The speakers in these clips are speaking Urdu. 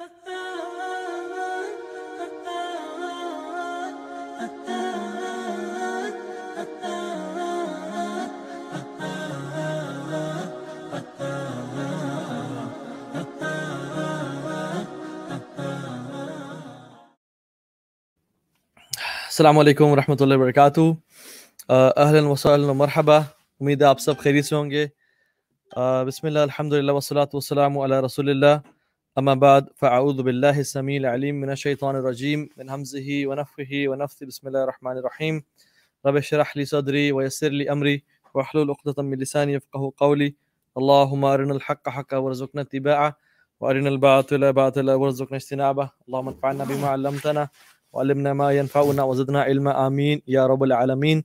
السلام علیکم ورحمۃ اللہ وبرکاتہ۔ اہلا وسہلا مرحبا۔ امید ہے آپ سب خیریت سے ہوں گے۔ بسم اللہ الحمد للہ وصلاۃ والسلام علی رسول اللہ۔ اما بعد فاعوذ باللہ السمیع العلیم من الشیطان الرجیم من حمزه ونفخه ونفثه. بسم اللہ الرحمن الرحیم رب اشرح لي صدری ويسر لي امری واحلل عقدة من لسانی يفقهوا قولی اللهم ارنا الحق حقا وارزقنا اتباعه وارنا الباطل باطلا وارزقنا اجتنابه. اللهم انفعنا بما علمتنا، وعلمنا ما ينفعنا، وزدنا علما. آمین یا رب العالمین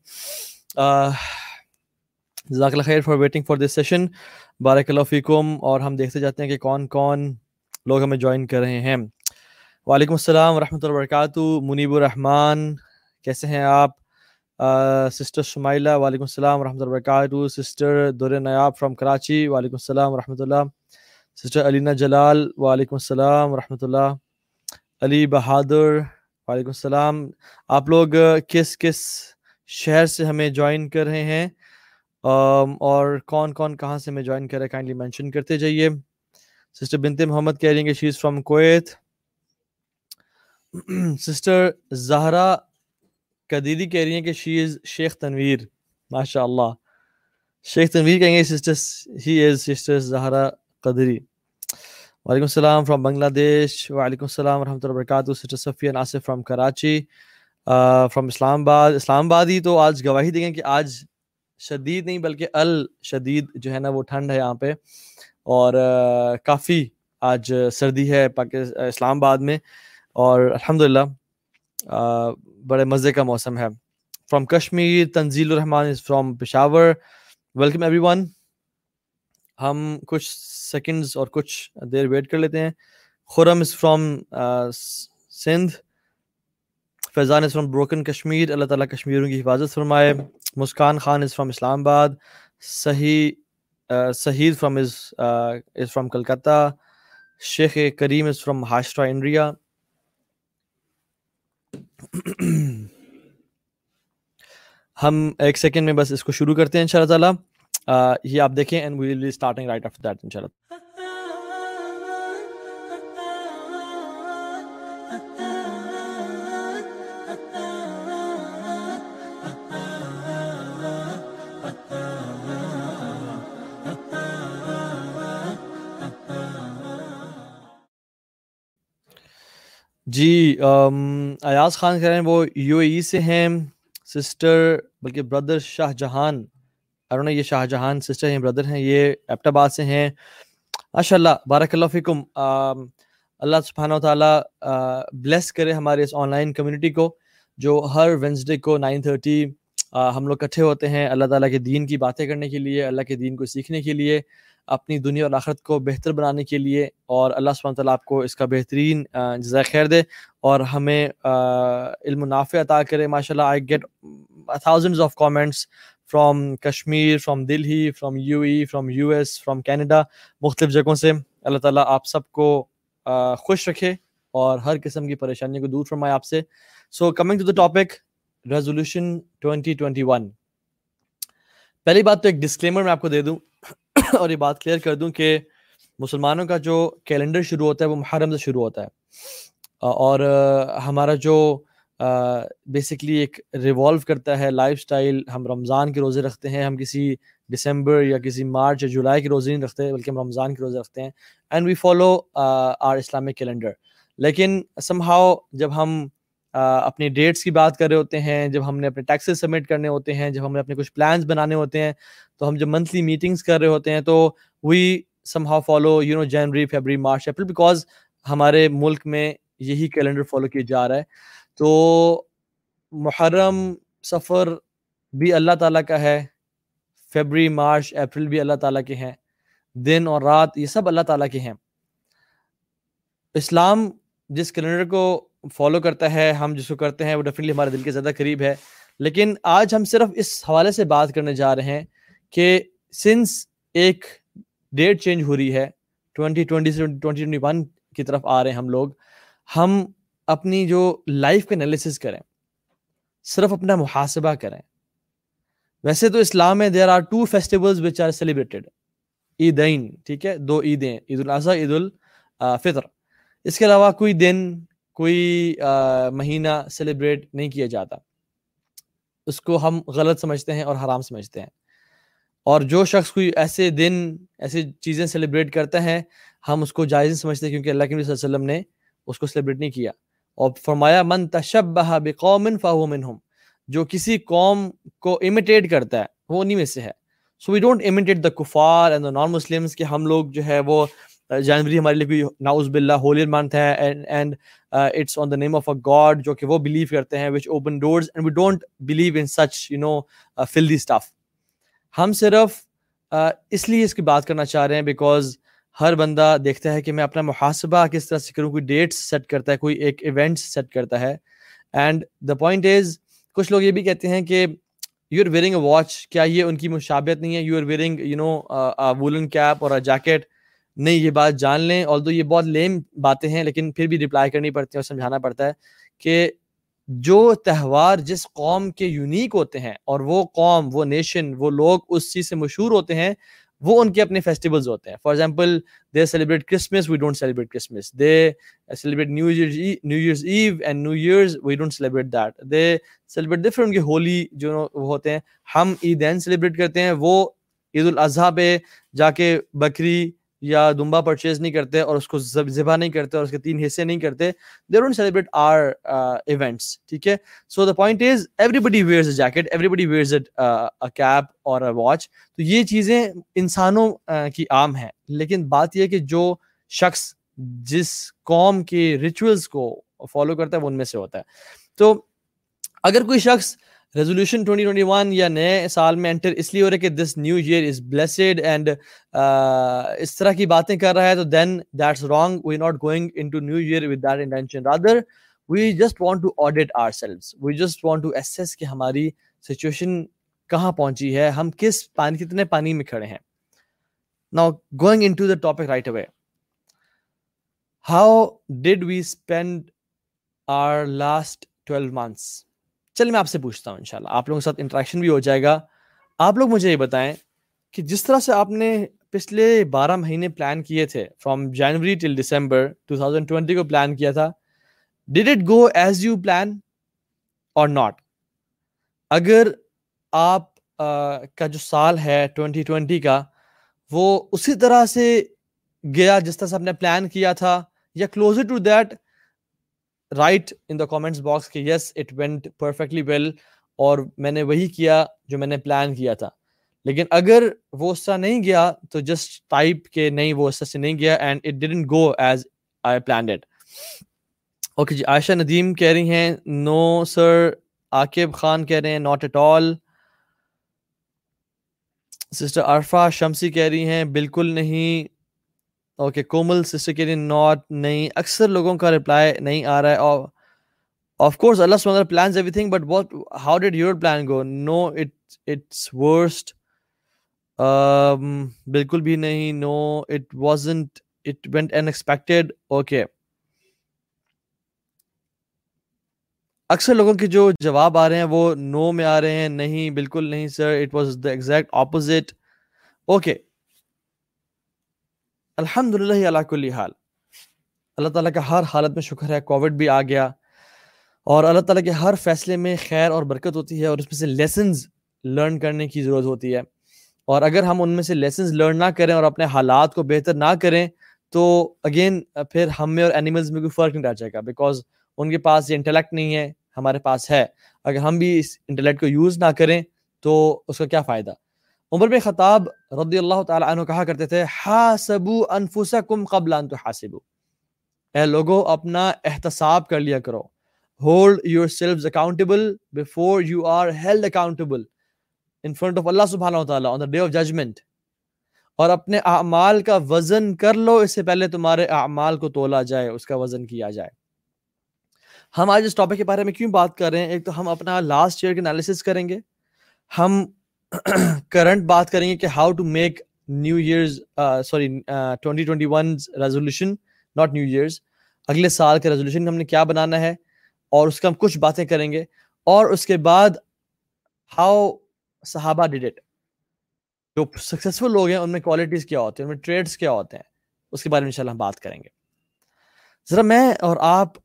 جزاک اللہ خیر for waiting for this session بارک اللہ فیکم. اور ہم دیکھتے جاتے ہیں کہ کون کون لوگ ہمیں جوائن کر رہے ہیں۔ وعلیکم السلام ورحمۃ اللہ وبرکاتہ۔ منیب الرحمٰن، کیسے ہیں آپ؟ سسٹر شمائلہ، وعلیکم السلام ورحمۃ اللہ وبرکاتہ۔ سسٹر در نیاب فرام کراچی، وعلیکم السلام ورحمۃ اللہ۔ سسٹر علینا جلال، وعلیکم السلام ورحمۃ اللہ۔ علی بہادر، وعلیکم السلام۔ آپ لوگ کس کس شہر سے ہمیں جوائن کر رہے ہیں؟ اور کون کون کہاں سے ہمیں جوائن کر رہے ہیں؟ کائنڈلی مینشن کرتے جائیے۔ سسٹر بنت محمد کہہ رہی ہیں کہ she is from Kuwait sister Zahra Qadiri کہہ رہی ہیں کہ شی از شیخ تنویر ماشاء اللہ شیخ تنویر کہیں گے sister he is sister Zahra Qadri وعلیکم السلام فرام بنگلہ دیش وعلیکم السلام ورحمۃ اللہ وبرکاتہ. Sister Safia Nasif from Karachi from Islamabad Islamabad ہی تو آج گواہی دیں گے کہ آج شدید نہیں بلکہ الشدید جو ہے نا وہ ٹھنڈ ہے یہاں پہ۔ اور کافی آج سردی ہے پاکستان اسلام آباد میں اور الحمد للہ بڑے مزے کا موسم ہے۔ From Kashmir Tanzeel ur-Rehman is from Peshawar welcome everyone ہم کچھ سیکنڈز اور کچھ دیر ویٹ کر لیتے ہیں۔ Khurram is from Sindh. Faizan is from broken Kashmir اللہ تعالیٰ کشمیروں کی حفاظت فرمائے۔ Muskan Khan is from Islamabad. صحیح سہید from is is from Kolkata Sheikh Karim is from ہاشٹرا India ہم ایک سیکنڈ میں بس اس کو شروع کرتے ہیں ان شاء اللہ تعالیٰ یہ آپ دیکھیں and we will be starting right after that ان شاء اللہ جی ایاز خان کہہ رہے ہیں، وہ یو اے ای سے ہیں، سسٹر، بلکہ بردر شاہ جہان ارون یہ شاہ جہان سسٹر ہیں بردر ہیں، یہ ایپٹ آباد سے ہیں۔ ماشاء اللہ بارک اللہ فکم اللہ سبحانہ و تعالیٰ بلیس کرے ہمارے اس آن لائن کمیونٹی کو، جو ہر وینسڈے کو نائن تھرٹی ہم لوگ کٹھے ہوتے ہیں اللہ تعالیٰ کے دین کی باتیں کرنے کے لیے، اللہ کے دین کو سیکھنے کے لیے۔ اپنی دنیا اور آخرت کو بہتر بنانے کے لیے اور اللہ سبحانہ تعالیٰ آپ کو اس کا بہترین جزائے خیر دے اور ہمیں علم و نافع عطا کرے۔ ماشاء اللہ I get thousands of comments from Kashmir from Delhi from U E from U S from Canada مختلف جگہوں سے۔ اللہ تعالیٰ آپ سب کو خوش رکھے اور ہر قسم کی پریشانی کو دور فرمائے آپ سے۔ So coming to the topic resolution twenty twenty one پہلی بات تو ایک ڈسکلیمر میں آپ کو دے دوں۔ اور یہ بات کلیئر کر دوں کہ مسلمانوں کا جو کیلنڈر شروع ہوتا ہے وہ محرم سے شروع ہوتا ہے۔ اور ہمارا جو بیسکلی ایک ریوالو کرتا ہے لائف سٹائل ہم رمضان کے روزے رکھتے ہیں، ہم کسی ڈسمبر یا کسی مارچ یا جولائی کے روزے نہیں رکھتے، بلکہ ہم رمضان کے روزے رکھتے ہیں۔ And we follow our Islamic calendar لیکن سم ہاؤ جب ہم اپنی ڈیٹس کی بات کر رہے ہوتے ہیں، جب ہم نے اپنے ٹیکسز سبمٹ کرنے ہوتے ہیں، جب ہم نے اپنے کچھ پلانس بنانے ہوتے ہیں، تو ہم جب منتھلی میٹنگس کر رہے ہوتے ہیں، تو we somehow follow you know January February March April because ہمارے ملک میں یہی کیلنڈر فالو کیا جا رہا ہے۔ تو محرم سفر بھی اللہ تعالیٰ کا ہے فیبری مارچ اپریل بھی اللہ تعالیٰ کے ہیں، دن اور رات یہ سب اللہ تعالیٰ کے ہیں۔ اسلام جس کیلنڈر کو فالو کرتا ہے، ہم جس کو کرتے ہیں، وہ ڈیفینیٹلی ہمارے دل کے زیادہ قریب ہے۔ لیکن آج ہم صرف اس حوالے سے بات کرنے جا رہے ہیں کہ سنس ایک ڈیٹ چینج ہو رہی ہے ٹوینٹی ٹوینٹی سے ٹوینٹی ٹوینٹی ون کی طرف آ رہے ہیں ہم لوگ۔ ہم اپنی جو لائف کا انالیسس کریں، صرف اپنا محاسبہ کریں۔ ویسے تو اسلام میں there are two festivals which are celebrated عیدین ٹھیک ہے، دو عیدیں، عید الاضحیٰ، عید الفطر۔ اس کے علاوہ کوئی دن کوئی مہینہ سیلیبریٹ نہیں کیا جاتا۔ اس کو ہم غلط سمجھتے ہیں اور حرام سمجھتے ہیں۔ اور جو شخص کوئی ایسے دن، ایسی چیزیں سیلیبریٹ کرتا ہے، ہم اس کو جائز سمجھتے ہیں کیونکہ اللہ کے صلی اللہ علیہ وسلم نے اس کو سیلیبریٹ نہیں کیا۔ اور فرمایا، من تشبہ بقوم فہو منہم جو کسی قوم کو امیٹیٹ کرتا ہے، وہ انہی میں سے ہے۔ سو وی ڈونٹ امیٹیٹ دا کفار اینڈ دا نان مسلمس کہ ہم لوگ جو ہے وہ جنوری ہمارے لیے کوئی ناؤز باللہ ہولیر منتھ ہے and it's on the name of a god جو کہ وہ بلیو کرتے ہیں which open doors and we don't believe in such you know full the stuff ہم صرف اس لیے اس کی بات کرنا چاہ رہے ہیں بیکاز ہر بندہ دیکھتا ہے کہ میں اپنا محاسبہ کس طرح سے کروں، کوئی ڈیٹس سیٹ کرتا ہے، کوئی ایک ایونٹ سیٹ کرتا ہے. اینڈ دا پوائنٹ از کچھ لوگ یہ بھی کہتے ہیں کہ you are wearing a watch کیا یہ ان کی مشابت نہیں ہے؟ You are wearing you know woollen cap اور جیکٹ نہیں، یہ بات جان لیں۔ اور دو یہ بہت لیم باتیں ہیں، لیکن پھر بھی رپلائی کرنی پڑتی ہے اور سمجھانا پڑتا ہے کہ جو تہوار جس قوم کے یونیک ہوتے ہیں اور وہ قوم، وہ نیشن وہ لوگ اس چیز سے مشہور ہوتے ہیں، وہ ان کے اپنے فیسٹیولز ہوتے ہیں۔ For example they celebrate Christmas we don't celebrate Christmas they celebrate new year new year's eve and new year's we don't celebrate that they celebrate different کے ہولی جو وہ ہوتے ہیں، ہم عیدین سیلیبریٹ کرتے ہیں، وہ عید الاضحیٰ پہ جا کے بکری یا دمبا پرچیز نہیں کرتے اور اس کو ذبح نہیں کرتے اور اس کے تین حصے نہیں کرتے they don't celebrate our events ٹھیک ہے؟ So the point is everybody wears a jacket everybody wears a cap اور اے واچ تو یہ چیزیں انسانوں uh, کی عام ہیں۔ لیکن بات یہ کہ جو شخص جس قوم کے ریچولس کو فالو کرتا ہے وہ ان میں سے ہوتا ہے۔ تو اگر کوئی شخص ریزولوشن 2021 یا نئے سال میں انٹر اس لیے ہو رہا ہے کہ this new year is blessed and اس طرح کی باتیں کر رہا ہے تو then that's wrong we not going in to new year with that intention rather we just want to audit our selves we just want to assess کہ ہماری سچویشن کہاں پہنچی ہے، ہم کس پانی، کتنے پانی میں کھڑے ہیں۔ Now going in to the topic right away how did we spend our last twelve months چل میں آپ سے پوچھتا ہوں انشاءاللہ، آپ لوگوں کے ساتھ انٹریکشن بھی ہو جائے گا۔ آپ لوگ مجھے یہ بتائیں کہ جس طرح سے آپ نے پچھلے بارہ مہینے پلان کیے تھے from January till December two thousand twenty کو پلان کیا تھا did it go as you plan اور ناٹ اگر آپ کا جو سال ہے ٹوینٹی ٹوینٹی کا، وہ اسی طرح سے گیا جس طرح سے آپ نے پلان کیا تھا یا closer to that right in the comments box کہ yes it went perfectly well اور میں نے وہی کیا جو میں نے پلان کیا تھا۔ لیکن اگر وہ اس طرح نہیں گیا تو جسٹ ٹائپ کہ نہیں، وہ اس طرح سے نہیں گیا and it didn't go as I planned it okay جی عائشہ ندیم کہہ رہی ہیں نو سر عاقب خان کہہ رہے ہیں not at all sister Arfa Shamsi کہہ رہی ہیں، بالکل نہیں۔ اوکے کومل سسٹر کے لیے ناٹ نہیں اکثر لوگوں کا رپلائی نہیں آ رہا ہے آف کورس اللہ سمندر plans everything but what how did your plan go no it it's worst بالکل بھی نہیں no it wasn't it went in expected okay اکثر لوگوں کے جو جواب آ رہے ہیں وہ نو میں آ رہے ہیں نہیں بالکل نہیں sir it was the exact opposite okay الحمد للہ اللہ کل حال۔ اللہ تعالیٰ کا ہر حالت میں شکر ہے کووڈ بھی آ گیا اور اللہ تعالیٰ کے ہر فیصلے میں خیر اور برکت ہوتی ہے اور اس میں سے لیسنز لرن کرنے کی ضرورت ہوتی ہے۔ اور اگر ہم ان میں سے لیسنز لرن نہ کریں اور اپنے حالات کو بہتر نہ کریں تو اگین پھر ہم میں اور اینیملز میں کوئی فرق نہیں رہ جائے گا بیکاز ان کے پاس یہ انٹلیکٹ نہیں ہے، ہمارے پاس ہے۔ اگر ہم بھی اس انٹلیکٹ کو یوز نہ کریں تو اس کا کیا فائدہ؟ عمر بن خطاب رضی اللہ تعالی عنہ کہا کرتے تھے، حاسبو انفسکم قبل ان تحاسبو. اے لوگو، اپنا احتساب کر لیا کرو۔ Hold yourself accountable before you are held accountable in front of اللہ سبحانہ وتعالی on the day of judgement اور اپنے اعمال کا وزن کر لو، اس سے پہلے تمہارے اعمال کو تولا جائے، اس کا وزن کیا جائے۔ ہم آج اس ٹاپک کے بارے میں کیوں بات کر رہے ہیں؟ ایک تو ہم اپنا لاسٹ ایئر کے انالیسس کریں گے۔ ہم کرنٹ بات کریں گے کہ how to make new years sorry twenty twenty one resolution not new years اگلے سال کے ریزولوشن ہم نے کیا بنانا ہے اور اس کا ہم کچھ باتیں کریں گے اور اس کے بعد ہاؤ صحابہ ڈیڈ اٹ جو سکسیزفل لوگ ہیں ان میں کوالٹیز کیا ہوتے ہیں، ان میں ٹریڈس کیا ہوتے ہیں، اس کے بارے میں انشاءاللہ ہم بات کریں گے۔ ذرا میں اور آپ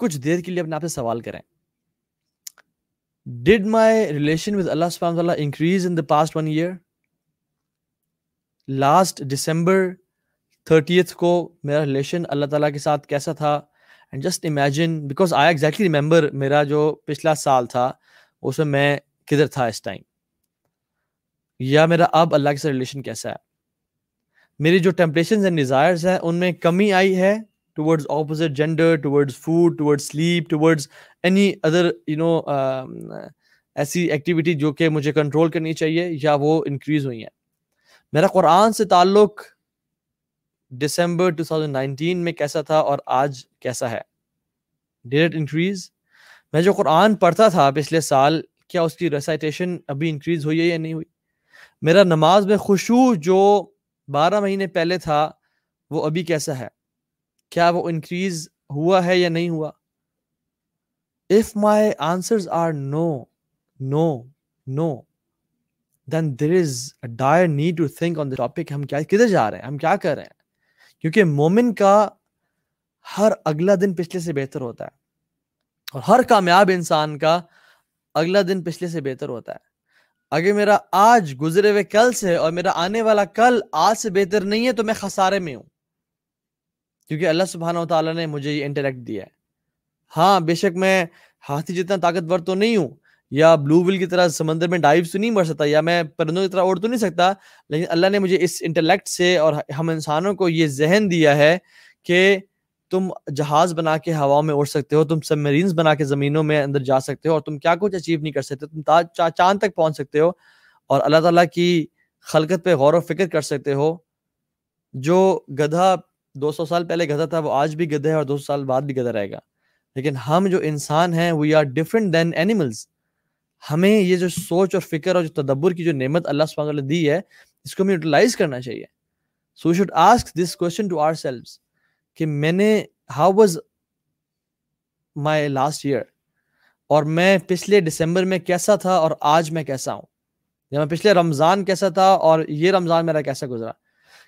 کچھ دیر کے لیے اپنے آپ سے سوال کریں۔ ڈڈ مائی ریلیشن ود اللہ سبحانہ تعالیٰ increase in the past one year last December thirtieth کو میرا ریلیشن اللہ تعالیٰ کے ساتھ کیسا تھا and just imagine because I exactly remember میرا جو پچھلا سال تھا اس میں میں کدھر تھا اس ٹائم یا میرا اب اللہ کے ساتھ ریلیشن کیسا ہے میری جو ٹیمپریشنز اینڈ ڈیزائرز ہیں ان میں کمی آئی ہے towards opposite gender towards food towards sleep towards any other you know ایسی ایکٹیویٹی جو کہ مجھے کنٹرول کرنی چاہیے یا وہ انکریز ہوئی ہیں میرا قرآن سے تعلق ڈسمبر 2019 میں کیسا تھا اور آج کیسا ہے ڈیٹ انکریز میں جو قرآن پڑھتا تھا پچھلے سال کیا اس کی ریسائٹیشن ابھی انکریز ہوئی ہے یا نہیں ہوئی میرا نماز میں خوشبو جو بارہ مہینے پہلے تھا وہ ابھی کیسا ہے کیا وہ انکریز ہوا ہے یا نہیں ہوا؟ If my answer are no no no then there is dire need to think on the topic ہم کیا کدھر جا رہے ہیں؟ ہم کیا کر رہے ہیں؟ کیونکہ مومن کا ہر اگلا دن پچھلے سے بہتر ہوتا ہے اور ہر کامیاب انسان کا اگلا دن پچھلے سے بہتر ہوتا ہے۔ اگر میرا آج گزرے ہوئے کل سے اور میرا آنے والا کل آج سے بہتر نہیں ہے تو میں خسارے میں ہوں۔ کیونکہ اللہ سبحانہ و تعالیٰ نے مجھے یہ انٹلیکٹ دیا ہے۔ ہاں بے شک میں ہاتھی جتنا طاقتور تو نہیں ہوں، یا بلو ول کی طرح سمندر میں ڈائیو تو نہیں مر سکتا، یا میں پرندوں کی طرح اڑ تو نہیں سکتا، لیکن اللہ نے مجھے اس انٹلیکٹ سے اور ہم انسانوں کو یہ ذہن دیا ہے کہ تم جہاز بنا کے ہواؤں میں اڑ سکتے ہو، تم سب مرینز بنا کے زمینوں میں اندر جا سکتے ہو اور تم کیا کچھ اچیو نہیں کر سکتے، تم چاند تک پہنچ سکتے ہو اور اللہ تعالیٰ کی خلقت پہ غور و فکر کر سکتے ہو، جو گدھا دو سو سال پہلے گدھا تھا، وہ آج بھی گدھا ہے اور دو سو سال بعد بھی گدھا رہے گا۔ لیکن ہم جو انسان ہیں we are different than animals ہمیں یہ جو سوچ اور فکر اور جو تدبر کی جو نعمت اللہ سبحانہ نے دی ہے، اس کو ہمیں یوٹیلائز کرنا چاہیے۔ So should ask this question to ourselves کہ میں نے how was my last year اور میں پچھلے دسمبر میں کیسا تھا اور آج میں کیسا ہوں؟ یا میں پچھلے رمضان کیسا تھا اور یہ رمضان میرا کیسا گزرا؟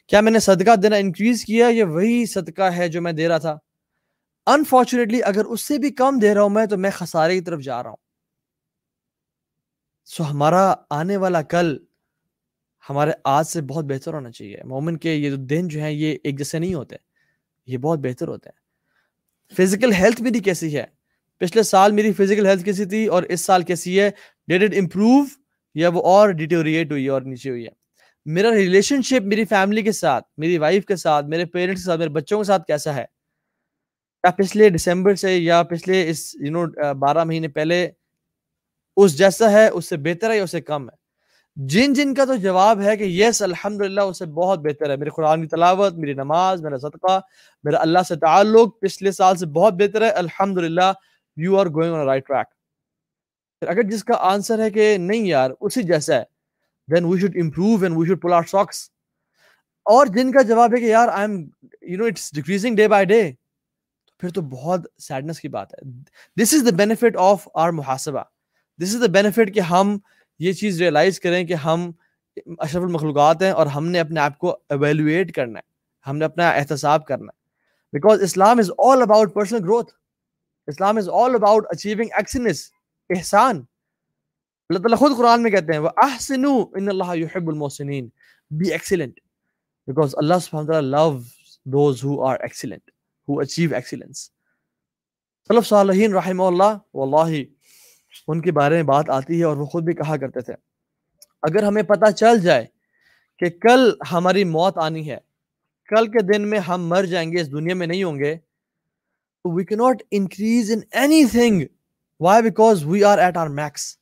کیا میں نے صدقہ دینا انکریز کیا؟ یہ وہی صدقہ ہے جو میں دے رہا تھا۔ انفارچونیٹلی اگر اس سے بھی کم دے رہا ہوں میں تو میں خسارے کی طرف جا رہا ہوں۔ سو ہمارا آنے والا کل ہمارے آج سے بہت بہتر ہونا چاہیے۔ مومن کے یہ دن جو ہیں یہ ایک جیسے نہیں ہوتے۔ یہ بہت بہتر ہوتے ہیں۔ فزیکل ہیلتھ میری کیسی ہے؟ پچھلے سال میری فزیکل ہیلتھ کیسی تھی اور اس سال کیسی ہے؟ ڈیٹ اٹ امپروو یا وہ اور ڈیٹوریٹ ہوئی ہے اور نیچے ہوئی ہے؟ میرا ریلیشن شپ میری فیملی کے ساتھ، میری وائف کے ساتھ، میرے پیرنٹس کے ساتھ، میرے بچوں کے ساتھ کیسا ہے؟ کیا پچھلے دسمبر سے یا پچھلے اس یو نو بارہ مہینے پہلے اس جیسا ہے، اس سے بہتر ہے یا اس سے کم ہے؟ جن جن کا تو جواب ہے کہ یس الحمد للہ اس سے بہت بہتر ہے۔ میرے قرآن کی تلاوت، میری نماز، میرا صدقہ، میرا اللہ سے تعلق پچھلے سال سے بہت بہتر ہے۔ الحمد للہ you are going on right track اگر جس کا آنسر ہے کہ نہیں یار، اسی جیسا ہے۔ Then we should improve and we should pull our socks اور جن کا جواب ہے کہ یار I am you know it's decreasing day by day پھر تو بہت سیڈنس کی بات ہے. This is the benefit of our محاسبہ. دس از دا بینیفٹ کہ ہم یہ چیز ریئلائز کریں کہ ہم اشرف المخلوقات ہیں اور ہم نے اپنے آپ کو ایویلویٹ کرنا ہے. ہم نے اپنا احتساب کرنا ہے. Because Islam is all about personal growth Islam is all about achieving excellence احسان. اللہ تعالیٰ خود قرآن میں کہتے ہیں وہ احسنو ان اللہ یحب المحسنین بی ایکسیلنٹ بیکاز اللہ سبحانہ وتعالی love those who are excellent who achieve excellence صلف صالحین رحمہ اللہ، واللہ ان کے بارے میں بات آتی ہے اور وہ خود بھی کہا کرتے تھے۔ اگر ہمیں پتہ چل جائے کہ کل ہماری موت آنی ہے، کل کے دن میں ہم مر جائیں گے، اس دنیا میں نہیں ہوں گے، تو وی کی not increase in anything why because we are at our max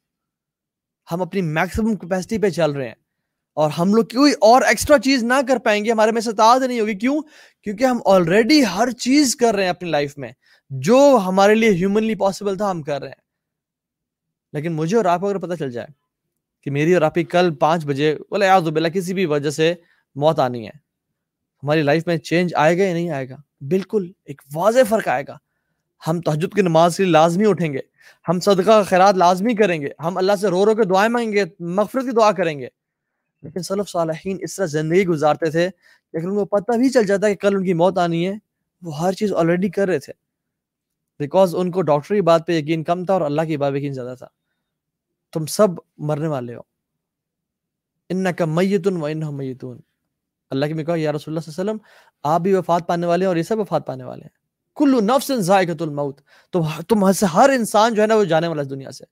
ہم اپنی میکسیمم کیپیسٹی پہ چل رہے ہیں۔ اور ہم لوگ کوئی اور ایکسٹرا چیز نہ کر پائیں گے، ہمارے میں ستاد نہیں ہوگی۔ کیوں؟ کیونکہ ہم آلریڈی ہر چیز کر رہے ہیں اپنی لائف میں، جو ہمارے لیے ہیومنلی پاسبل تھا ہم کر رہے ہیں۔ لیکن مجھے اور آپ کو اگر پتہ چل جائے کہ میری اور آپ کی کل پانچ بجے بولے یاد بلا کسی بھی وجہ سے موت آنی ہے، ہماری لائف میں چینج آئے گا یا نہیں آئے گا؟ بالکل، ایک واضح فرق آئے گا۔ ہم تحجد کی نماز کے لیے لازمی اٹھیں گے۔ ہم صدقہ خیرات لازمی کریں گے۔ ہم اللہ سے رو رو کے دعائیں مانگیں گے، مغفرت کی دعا کریں گے۔ لیکن صلف صالحین اس طرح زندگی گزارتے تھے کہ ان کو پتہ بھی چل جاتا کہ کل ان کی موت آنی ہے، وہ ہر چیز آلریڈی کر رہے تھے۔ بیکاز ان کو ڈاکٹر کی بات پہ یقین کم تھا اور اللہ کی بات یقین زیادہ تھا۔ تم سب مرنے والے ہو۔ ان کا میتن و ان میتون۔ اللہ کی میں کہا، یا رسول اللہ صلی اللہ علیہ وسلم، آپ بھی وفات پانے والے ہیں اور یہ سب وفات پانے والے ہیں۔ کلو نفس ذائقۃ الموت۔ تو تم ہر انسان جو ہے نا وہ جانے والا اس دنیا سے۔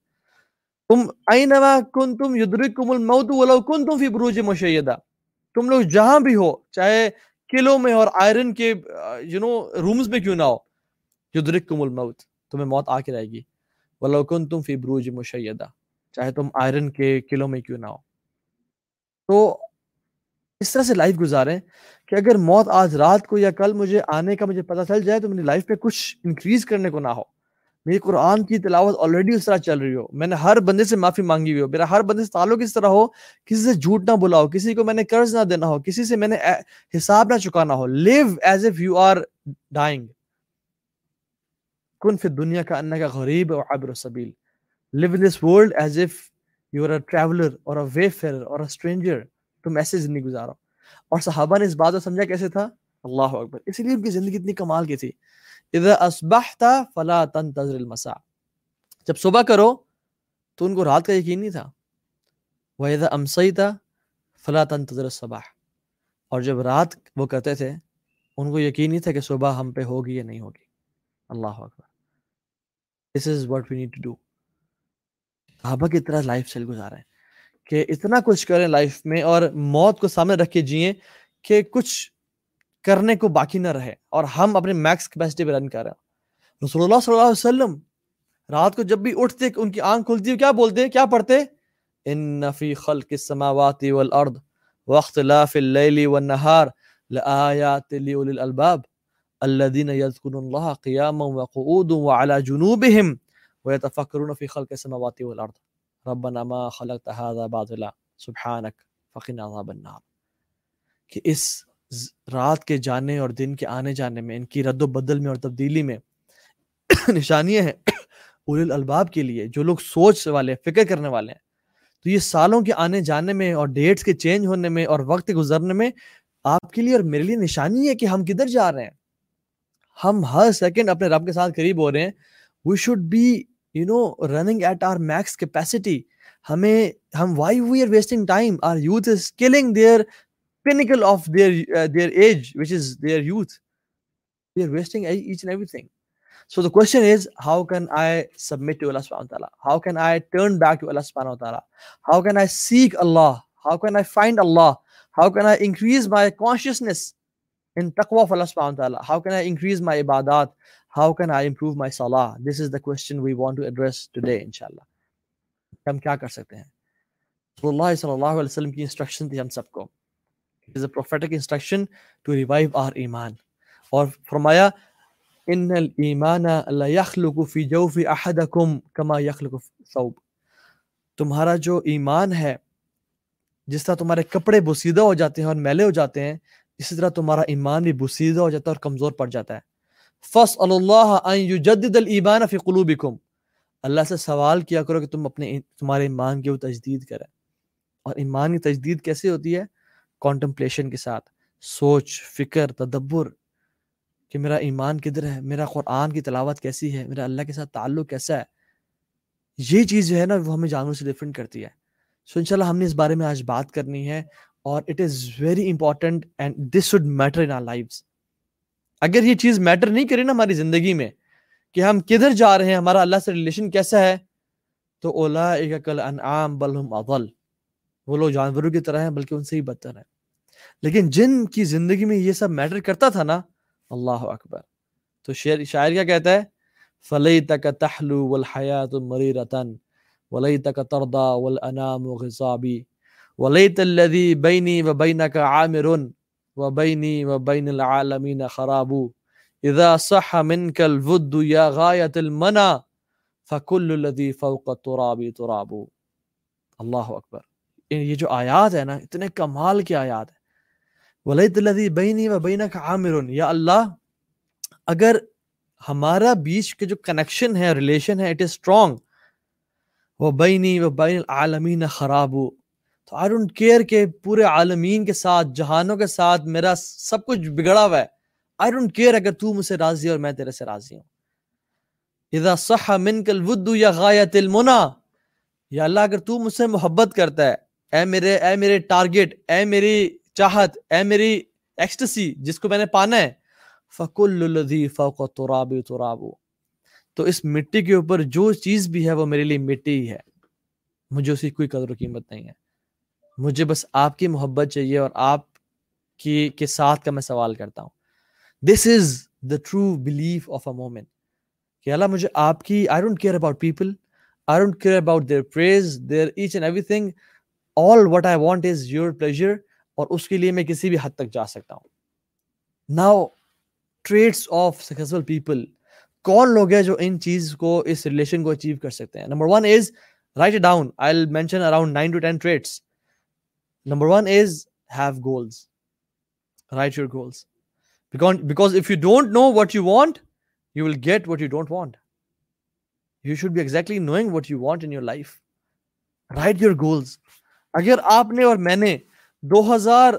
تم اینما کنتم یدرککم الموت ولو کنتم فی بروج مشیدہ۔ تم لوگ جہاں بھی ہو، چاہے قلعوں میں اور آئرن کے یو نو رومز میں کیوں نہ ہو، یدرککم الموت، تمہیں موت آ کے رہے گی۔ ولو کنتم فی بروج مشیدہ۔ چاہے تم آئرن کے قلعوں میں کیوں نہ ہو۔ تو اس طرح سے لائف گزاریں کہ اگر موت آج رات کو یا کل مجھے آنے کا مجھے پتہ چل جائے تو میری لائف پہ کچھ انکریز کرنے کو نہ ہو۔ میری قرآن کی تلاوت آلریڈی اس طرح چل رہی ہو۔ میں نے ہر بندے سے معافی مانگی ہوئی ہو۔ میرا ہر بندے سے تعلق اس طرح ہو، کسی سے جھوٹ نہ بلاؤ کسی کو میں نے قرض نہ دینا ہو، کسی سے میں نے حساب نہ چکانا ہو۔ Live as if you are dying کن فی دنیا کا ان کا غریب اور عبر سبیل۔ Live in this world as if you are a traveller اور اے وے فیئر اور اے اسٹرینجر تم ایسے زندگی گزارو اور صحابہ نے اس بات کو سمجھا کیسے تھا؟ اللہ اکبر۔ اسی لیے ان کی زندگی اتنی کمال کی تھی۔ اذا اصبحت فلا تنتظر المساء۔ جب صبح کرو تو ان کو رات کا یقین نہیں تھا۔ وَإِذَا أَمْسَيْتَ فَلَا تَنْتَظِرَ الصَّبَاحِ۔ اور جب رات وہ کرتے تھے، ان کو یقین نہیں تھا کہ صبح ہم پہ ہوگی یا نہیں ہوگی۔ اللہ اکبر۔ This is what we need to do صحابہ کی طرح لائف سٹائل گزاریں کہ اتنا کچھ کریں لائف میں اور موت کو سامنے رکھ کے جئیں کہ کچھ کرنے کو باقی نہ رہے اور ہم اپنے میکس کیپیسٹی پہ رن کر رہے ہیں رسول اللہ صلی اللہ علیہ وسلم رات کو جب بھی اٹھتے ان کی آنکھ کھلتی کیا بولتے کیا پڑھتے؟ ان فی خلق السماوات والارض واختلاف اللیل والنہار لآیات لیول الالباب الذين يذكرون الله قياما وقعودا وعلى جنوبهم ويتفكرون في خلق السماوات والارض ربنا ما خلقت هذا باطلا، سبحانك، فقنا عذاب النار. کہ اس رات کے جانے اور دن کے آنے جانے میں، ان کی رد و بدل میں اور تبدیلی میں نشانیاں ہیں اول الالباب کے لیے، جو لوگ سوچ والے، فکر کرنے والے ہیں. تو یہ سالوں کے آنے جانے میں اور ڈیٹس کے چینج ہونے میں اور وقت گزرنے میں آپ کے لیے اور میرے لیے نشانی ہے کہ ہم کدھر جا رہے ہیں. ہم ہر سیکنڈ اپنے رب کے ساتھ قریب ہو رہے ہیں. We should be you know running at our max capacity ہمیں، ہم why we are wasting time our youth is killing their pinnacle of their their age which is their youth we are wasting age and everything so the question is how can I submit to Allah سبحانہ تعالیٰ how can I turn back to Allah سبحانہ تعالیٰ how can I seek Allah how can I find Allah how can I increase my consciousness in تقوا فلس پاؤن تعالیٰ how can I increase my عبادات increase my ibadat? How can I improve my salah? This is the question we want to address today, inshallah. ہم کیا کر سکتے ہیں رسول اللہ صلی اللہ علیہ وسلم کی انسٹرکشن تھی ہم سب کو It is a prophetic instruction to revive our ایمان اور فرمایا ان الایمان لا يخلق في جوف احدكم كما يخلق ثوب تمہارا جو ایمان ہے جس طرح تمہارے کپڑے بسیدہ ہو جاتے ہیں اور میلے ہو جاتے ہیں اسی طرح تمہارا ایمان بھی بسیدہ ہو جاتا ہے اور کمزور پڑ جاتا ہے فَاسْأَلُ اللَّهَ أَن يُجَدِّدَ الْإِيمَانَ اللہ سے سوال کیا کرو کہ تم اپنے تمہارے ایمان کی وہ تجدید کریں۔ اور ایمان کی تجدید کیسے ہوتی ہے؟ کانٹمپلیشن کے ساتھ۔ سوچ، فکر، تدبر کہ میرا ایمان کدھر ہے؟ میرا قرآن کی تلاوت کیسی ہے؟ میرا اللہ کے ساتھ تعلق کیسا ہے؟ یہ چیز جو ہے نا، وہ ہمیں جانوروں سے ڈفرینٹ کرتی ہے۔ سو ان ہم نے اس بارے میں آج بات کرنی ہے اور it is very important and this should matter in our life اگر یہ چیز میٹر نہیں کرے نا ہماری زندگی میں کہ ہم کدھر جا رہے ہیں، ہمارا اللہ سے ریلیشن کیسا ہے، تو اولا کل انعام بلہم اضل۔ وہ لوگ جانوروں کی طرح ہیں، بلکہ ان سے ہی بدتر ہیں۔ لیکن جن کی زندگی میں یہ سب میٹر کرتا تھا نا، اللہ اکبر۔ تو شعر شاعر کیا کہتا ہے؟ فلئی تک تحلو والحیات مریرتن ولی تک تردا والانام غصابی ولیت الذی بینی و بینک عامر و بینی و بین العالمین خرابو اذا صح منك الود یا غایت المنا فکل الذی فوق التراب تراب. اللہ اکبر یہ جو آیات ہے نا اتنے کمال کی آیات ہیں ولیت الذی بینی و بینک عامر. یا اللہ اگر ہمارا بیچ کے جو کنیکشن ہے ریلیشن ہے اٹ از اسٹرانگ وہ بینی و بین العالمین خراب. تو آئی ڈونٹ کیئر کہ پورے عالمین کے ساتھ، جہانوں کے ساتھ میرا سب کچھ بگڑا ہوا ہے۔ آئی ڈونٹ کیئر، اگر تو مجھ سے راضی اور میں تیرے سے راضی ہوں۔ اذا صح منک الود یا غایت المنا یا اللہ، اگر تو مجھ سے محبت کرتا ہے، اے میرے اے میرے ٹارگٹ، اے میری چاہت، اے میری ایکسٹسی جس کو میں نے پانا ہے، فکل الذی فوق تراب تراب۔ تو اس مٹی کے اوپر جو چیز بھی ہے، وہ میرے لیے مٹی ہی ہے۔ مجھے اس کی کوئی قدر و قیمت نہیں ہے۔ مجھے بس آپ کی محبت چاہیے اور آپ کی کے ساتھ کا میں سوال کرتا ہوں۔ This is the true belief of a moment کہ اللہ مجھے آپ کی I don't care about people I don't care about their praise their age and everything all what I want is your pleasure اور اس کے لیے میں کسی بھی حد تک جا سکتا ہوں۔ Now traits of successful people کون لوگ ہیں جو ان چیز کو اس ریلیشن کو اچیو کر سکتے ہیں؟ Number one is write down I mention around nine to ten number one is have goals write your goals because if you don't know what you want you will get what you don't want you should be exactly knowing what you want in your life write your goals اگر آپ نے اور میں نے دو ہزار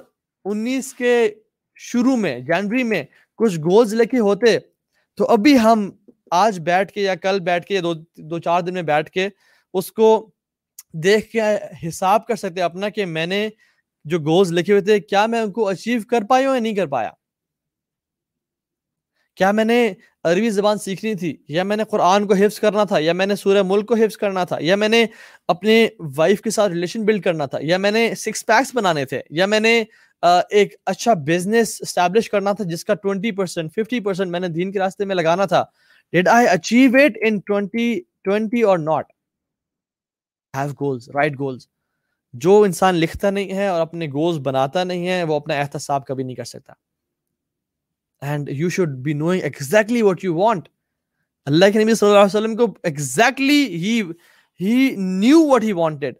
انیس کے شروع میں، جنوری میں کچھ گولز لکھے ہوتے، تو ابھی ہم آج بیٹھ کے یا کل بیٹھ کے یا دو دو چار دن میں بیٹھ کے اس کو دیکھ کے حساب کر سکتے اپنا کہ میں نے جو گولز لکھے ہوئے تھے، کیا میں ان کو اچیو کر پائی ہوں یا نہیں کر پایا؟ کیا میں نے عربی زبان سیکھنی تھی؟ یا میں نے قرآن کو حفظ کرنا تھا؟ یا میں نے سورہ ملک کو حفظ کرنا تھا؟ یا میں نے اپنے وائف کے ساتھ ریلیشن بلڈ کرنا تھا؟ یا میں نے سکس پیکس بنانے تھے؟ یا میں نے ایک اچھا بزنس اسٹیبلش کرنا تھا جس کا ٹوینٹی پرسینٹ ففٹی پرسینٹ میں نے دین کے راستے میں لگانا تھا؟ Did I achieve it in twenty twenty اور not have goals write goals جو انسان لکھتا نہیں ہے اور اپنے گولز بناتا نہیں ہے، وہ اپنا احتساب کبھی نہیں کر سکتا۔ And you should be knowing exactly what you want اللہ کے نبی صلی اللہ علیہ وسلم کو exactly he he knew what he wanted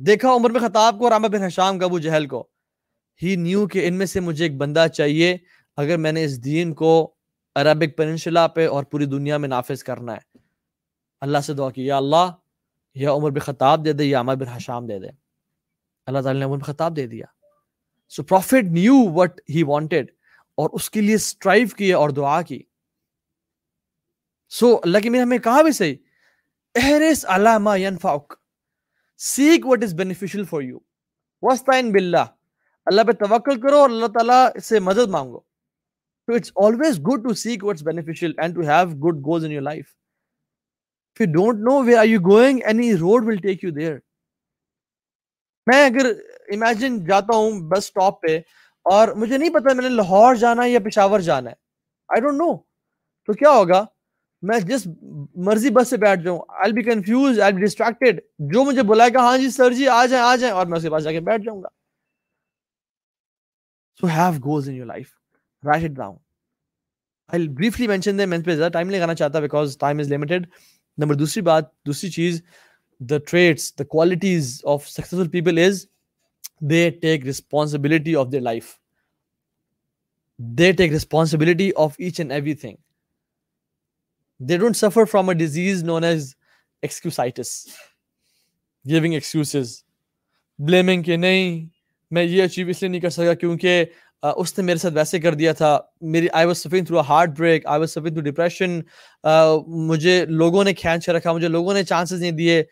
دیکھا عمر بن خطاب کو اور عامر بن حشام کا ابو جہل کو۔ ہی نیو کہ ان میں سے مجھے ایک بندہ چاہیے اگر میں نے اس دین کو عربک پیننشلا پہ اور پوری دنیا میں نافذ کرنا ہے۔ اللہ سے دعا کی، یا اللہ یا عمر بن خطاب دے دے یا عمر بن حشام دے دے۔ اللہ تعالیٰ نے عمر بن خطاب دے دیا۔ So prophet knew what he wanted اور اس کے لیے اسٹرائیو کی اور دعا کی۔ سو اللہ کی میرے ہمیں کہا بھی صحیح۔ احرس علامہ ینفعک۔ Seek what is beneficial for you وستعین باللہ۔ اللہ پہ توکل کرو اور اللہ تعالیٰ سے مدد مانگو۔ تو it's always good to seek what's beneficial and to have good goals in your life if you don't know where are you going any road will take you there. میں اگر امیجن جاتا ہوں بس سٹاپ پہ اور مجھے نہیں پتا میں نے لاہور جانا ہے یا پشاور جانا ہے. آئی ڈونٹ نو تو کیا ہوگا؟ میں جس مرضی بس سے بیٹھ جاؤں. I be confused I be distracted جو مجھے بلائے گا ہاں جی سر جی آ جائیں آ جائیں اور میں اس کے پاس جا کے بیٹھ جاؤں گا. So have goals in your life write it down I briefly mention دے میں پہ زیادہ ٹائم نہیں لگانا چاہتا because time is limited number دوسری بات، دوسری چیز the traits the qualities of successful people is they take responsibility of their life they take responsibility of each and every thing they don't suffer from a disease known as excusitis giving excuses blaming کہ نہیں، میں یہ اچیو اس لیے نہیں کر سکا کیونکہ اس نے میرے ساتھ ویسے کر دیا تھا۔ میری I was suffering through heart break I was suffering through depression مجھے لوگوں نے کھینچ رکھا، مجھے لوگوں نے چانسز نہیں دیے۔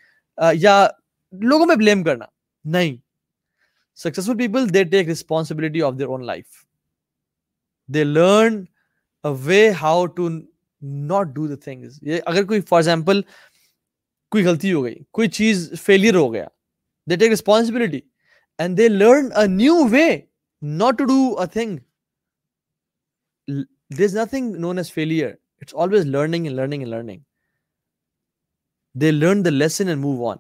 یا لوگوں میں بلیم کرنا۔ نہیں۔ Successful people they take responsibility of their own life. They learn a way how to not do the things. یہ اگر کوئی فار ایگزامپل کوئی غلطی ہو گئی، کوئی چیز فیلئر ہو گیا، they take responsibility and they learn a new way not to do a thing. There's nothing known as failure. It's always learning and learning and learning. They learn the lesson and move on.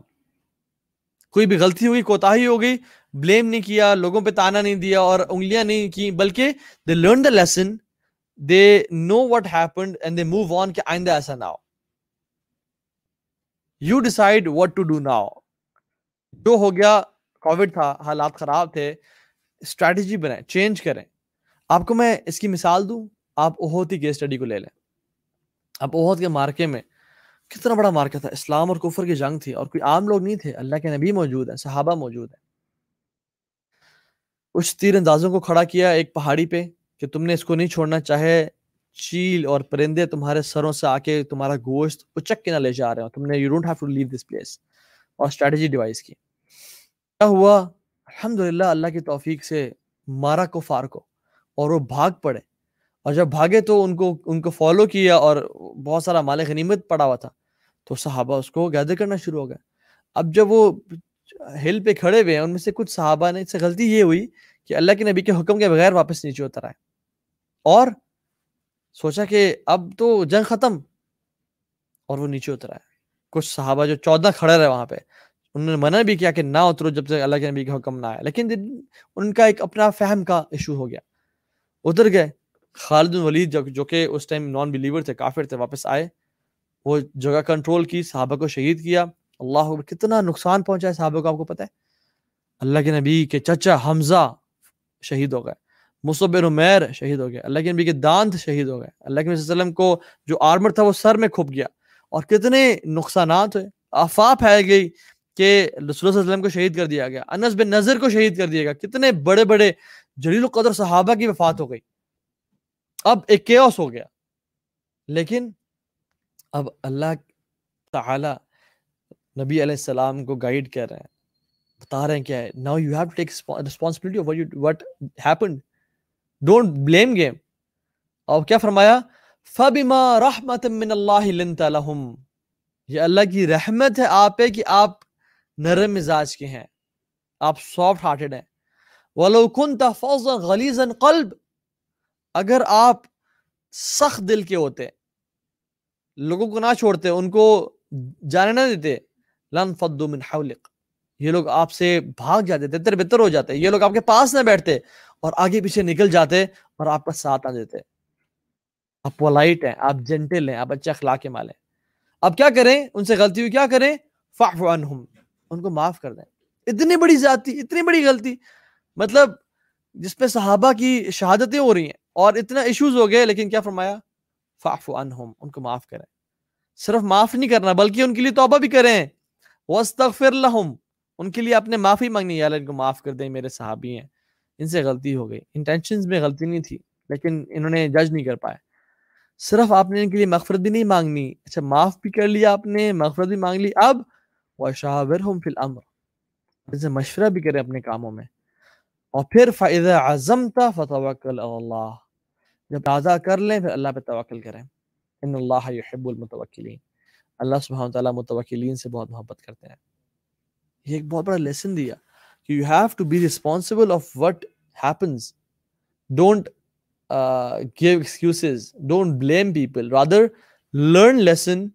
کوئی بھی غلطی ہوگی کوتا ہی ہو گئی بلیم نہیں کیا، لوگوں پہ تانا نہیں دیا اور انگلیاں نہیں کی، بلکہ they learn the lesson they know what happened and they move on کہ آئندہ ایسا نہ ہو۔ You decide what to do now جو ہو گیا کووڈ تھا، حالات خراب تھے اسٹریٹجی بنائیں، چینج کریں۔ آپ کو میں اس کی مثال دوں، آپ اہوت کی اسٹڈی کو لے لیں۔ آپ اہوت کے مارکے میں کتنا بڑا مارکا تھا، اسلام اور کفر کی جنگ تھی اور کوئی عام لوگ نہیں تھے، اللہ کے نبی موجود ہیں، صحابہ موجود ہیں۔ کچھ تیر اندازوں کو کھڑا کیا ایک پہاڑی پہ کہ تم نے اس کو نہیں چھوڑنا، چاہے چیل اور پرندے تمہارے سروں سے آ کے تمہارا گوشت اچک کے نہ لے جا رہے ہو تم نے you don't have to leave this place اور اسٹریٹجی ڈیوائس کی۔ کیا ہوا؟ الحمد اللہ کی توفیق سے مارا کو، فار کو، اور وہ بھاگ پڑے۔ اور جب بھاگے تو ان کو ان کو فالو کیا اور بہت سارا مال غنیمت پڑا ہوا تھا۔ تو صحابہ اس کو گیدر کرنا شروع ہو گیا اب جب وہ ہل پہ کھڑے ہوئے ہیں، ان میں سے کچھ صحابہ نے اس سے غلطی یہ ہوئی کہ اللہ کے نبی کے حکم کے بغیر واپس نیچے اتر آئے۔ اور سوچا کہ اب تو جنگ ختم اور وہ نیچے اتر آئے۔ کچھ صحابہ جو چودہ کھڑے رہے وہاں پہ انہوں نے منع بھی کیا کہ نہ اترو جب تک اللہ کے نبی کا حکم نہ آئے۔ لیکن ان کا ایک اپنا فہم کا ایشو ہو گیا۔ اتر گئے، خالد ولید جو کہ اس ٹائم نان بلیور تھے، کافر تھے، واپس آئے۔ وہ جگہ کنٹرول کی، صحابہ کو شہید کیا۔ اللہ کتنا نقصان پہنچا ہے صحابہ کو، آپ کو پتہ ہے؟ اللہ کے نبی کے چچا حمزہ شہید ہو گئے۔ مصبر عمیر شہید ہو گیا اللہ کے نبی کے دانت شہید ہو گئے۔ اللہ کے نبی صلی اللہ علیہ وسلم کو جو آرمر تھا، وہ سر میں کھپ گیا۔ اور کتنے نقصانات ہوئے۔ افواہ پھیل گئی۔ کہ رسول اللہ علیہ وسلم کو شہید کر دیا گیا، انس بن نظر کو شہید کر دیا گیا۔ کتنے بڑے بڑے جلیل القدر صحابہ کی وفات ہو گئی۔ اب ایک کیوس ہو گیا۔ لیکن اب اللہ تعالی نبی علیہ السلام کو گائیڈ کر رہے ہیں، بتا رہے ہیں کیا ہے now you have to take responsibility what happened don't blame game اور کیا فرمایا؟ فبما رحمت من اللہ لنت لہم یہ اللہ کی رحمت ہے آپ پہ کہ آپ نرم مزاج کے ہیں۔ آپ سافٹ ہارٹڈ ہیں۔ ولو كنت فوزا غلیظا قلب، اگر آپ سخت دل کے ہوتے، لوگوں کو نہ چھوڑتے، ان کو جانے نہ دیتے، لن فدو من حولق یہ لوگ آپ سے بھاگ جاتے تر بہتر ہو جاتے۔ یہ لوگ آپ کے پاس نہ بیٹھتے اور آگے پیچھے نکل جاتے اور آپ کا ساتھ آ دیتے۔ آپ پولائٹ ہیں، آپ جنٹل ہیں، آپ اچھے اخلاق کے مال ہیں۔ اب کیا کریں؟ ان سے غلطی ہوئی کیا کریں؟ فعفو عنہم۔ ان کو معاف کر دیں۔ اتنی بڑی ذاتی، اتنی بڑی غلطی۔ مطلب جس پہ صحابہ کی شہادتیں ہو رہی ہیں اور اتنا ایشوز ہو گئے، لیکن کیا فرمایا؟ فعفو عنہم، ان کو معاف کریں۔ صرف معاف نہیں کرنا، بلکہ ان کے لیے توبہ بھی کریں۔ وَاسْتَغْفِرْ لَهُمْ، ان کے لیے اپنے معافی مانگنی۔ یا ان کو معاف کر دیں میرے صحابی ہیں۔ ان سے غلطی ہو گئی۔ انٹینشنز میں غلطی نہیں تھی، لیکن انہوں نے جج نہیں کر پائے صرف آپ نے ان کے لیے مغفرت بھی نہیں مانگنی۔ اچھا معاف بھی کر لیا آپ نے، مغفرت بھی مانگ لی۔ اب وَشَاوِرْهُمْ فِي الْأَمْرِ ان سے مشورہ بھی کریں اپنے کاموں میں۔ اور پھر فَإِذَا عَزَمْتَ فَتَوَكَّلْ اللَّهِ۔ جب تازہ کر لیں، پھر اللہ پہ توکل کریں۔ ان اللہ یحب المتوکلین اللہ سبحانہ وتعالی متوکلین سے بہت محبت کرتے ہیں۔ یہ ایک بہت بڑا لیسن دیا کہ you have to be responsible of what happens don't give excuses don't blame people rather learn lesson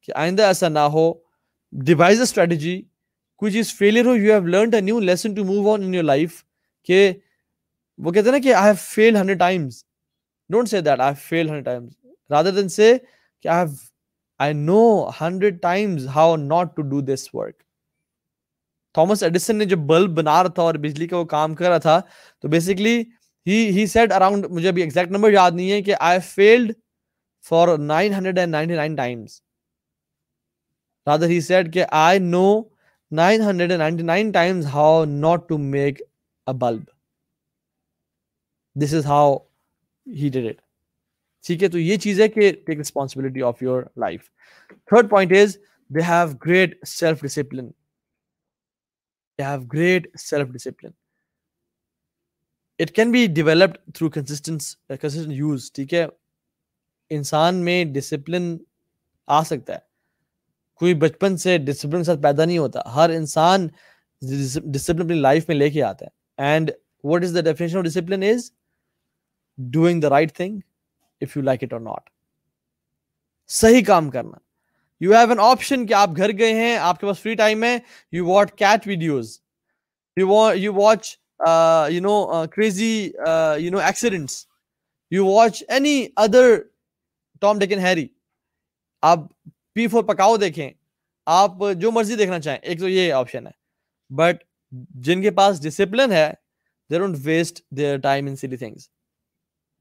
کہ آئندہ ایسا نہ ہو ڈیوائز اے اسٹریٹجی کوئی چیز failure who you have learned a new lesson to move on in your life کہ وہ کہتے ہیں نا کہ I have fail hundred times don't say that I fail hundred times rather than say کہ I have I know hundred times how not to do this work Thomas Edison نے جو بلب بنا رہا تھا اور بجلی کا وہ کام کر رہا تھا تو بیسکلی ہی سیٹ اراؤنڈ مجھے ابھی ایگزیکٹ نمبر یاد نہیں ہے کہ I failed for nine hundred and ninety nine times rather he said کہ I know nine hundred and ninety nine times how not to make a bulb this is how he did it ٹھیک ہے تو یہ چیز ہے کہ take responsibility of your life third point is they have great self discipline they have great self discipline it can be developed through consistency use ٹھیک ہے انسان میں ڈسپلن آ سکتا ہے کوئی بچپن سے ڈسپلن کے ساتھ پیدا نہیں ہوتا، ہر انسان ڈسپلن اپنی لائف میں لے کے آتا ہے۔ And what is the definition of discipline is doing the right thing if you like it or not صحیح کام کرنا۔ یو ہیو این آپشن کہ آپ گھر گئے ہیں، آپ کے پاس فری ٹائم ہے you what cat videos you watch you know crazy you know accidents you watch any other Tom Dick and Harry آپ پی فور پکاؤ دیکھیں آپ جو مرضی دیکھنا چاہیں ایک تو یہ آپشن ہے بٹ جن کے پاس ڈسپلن ہے they don't waste their time in silly things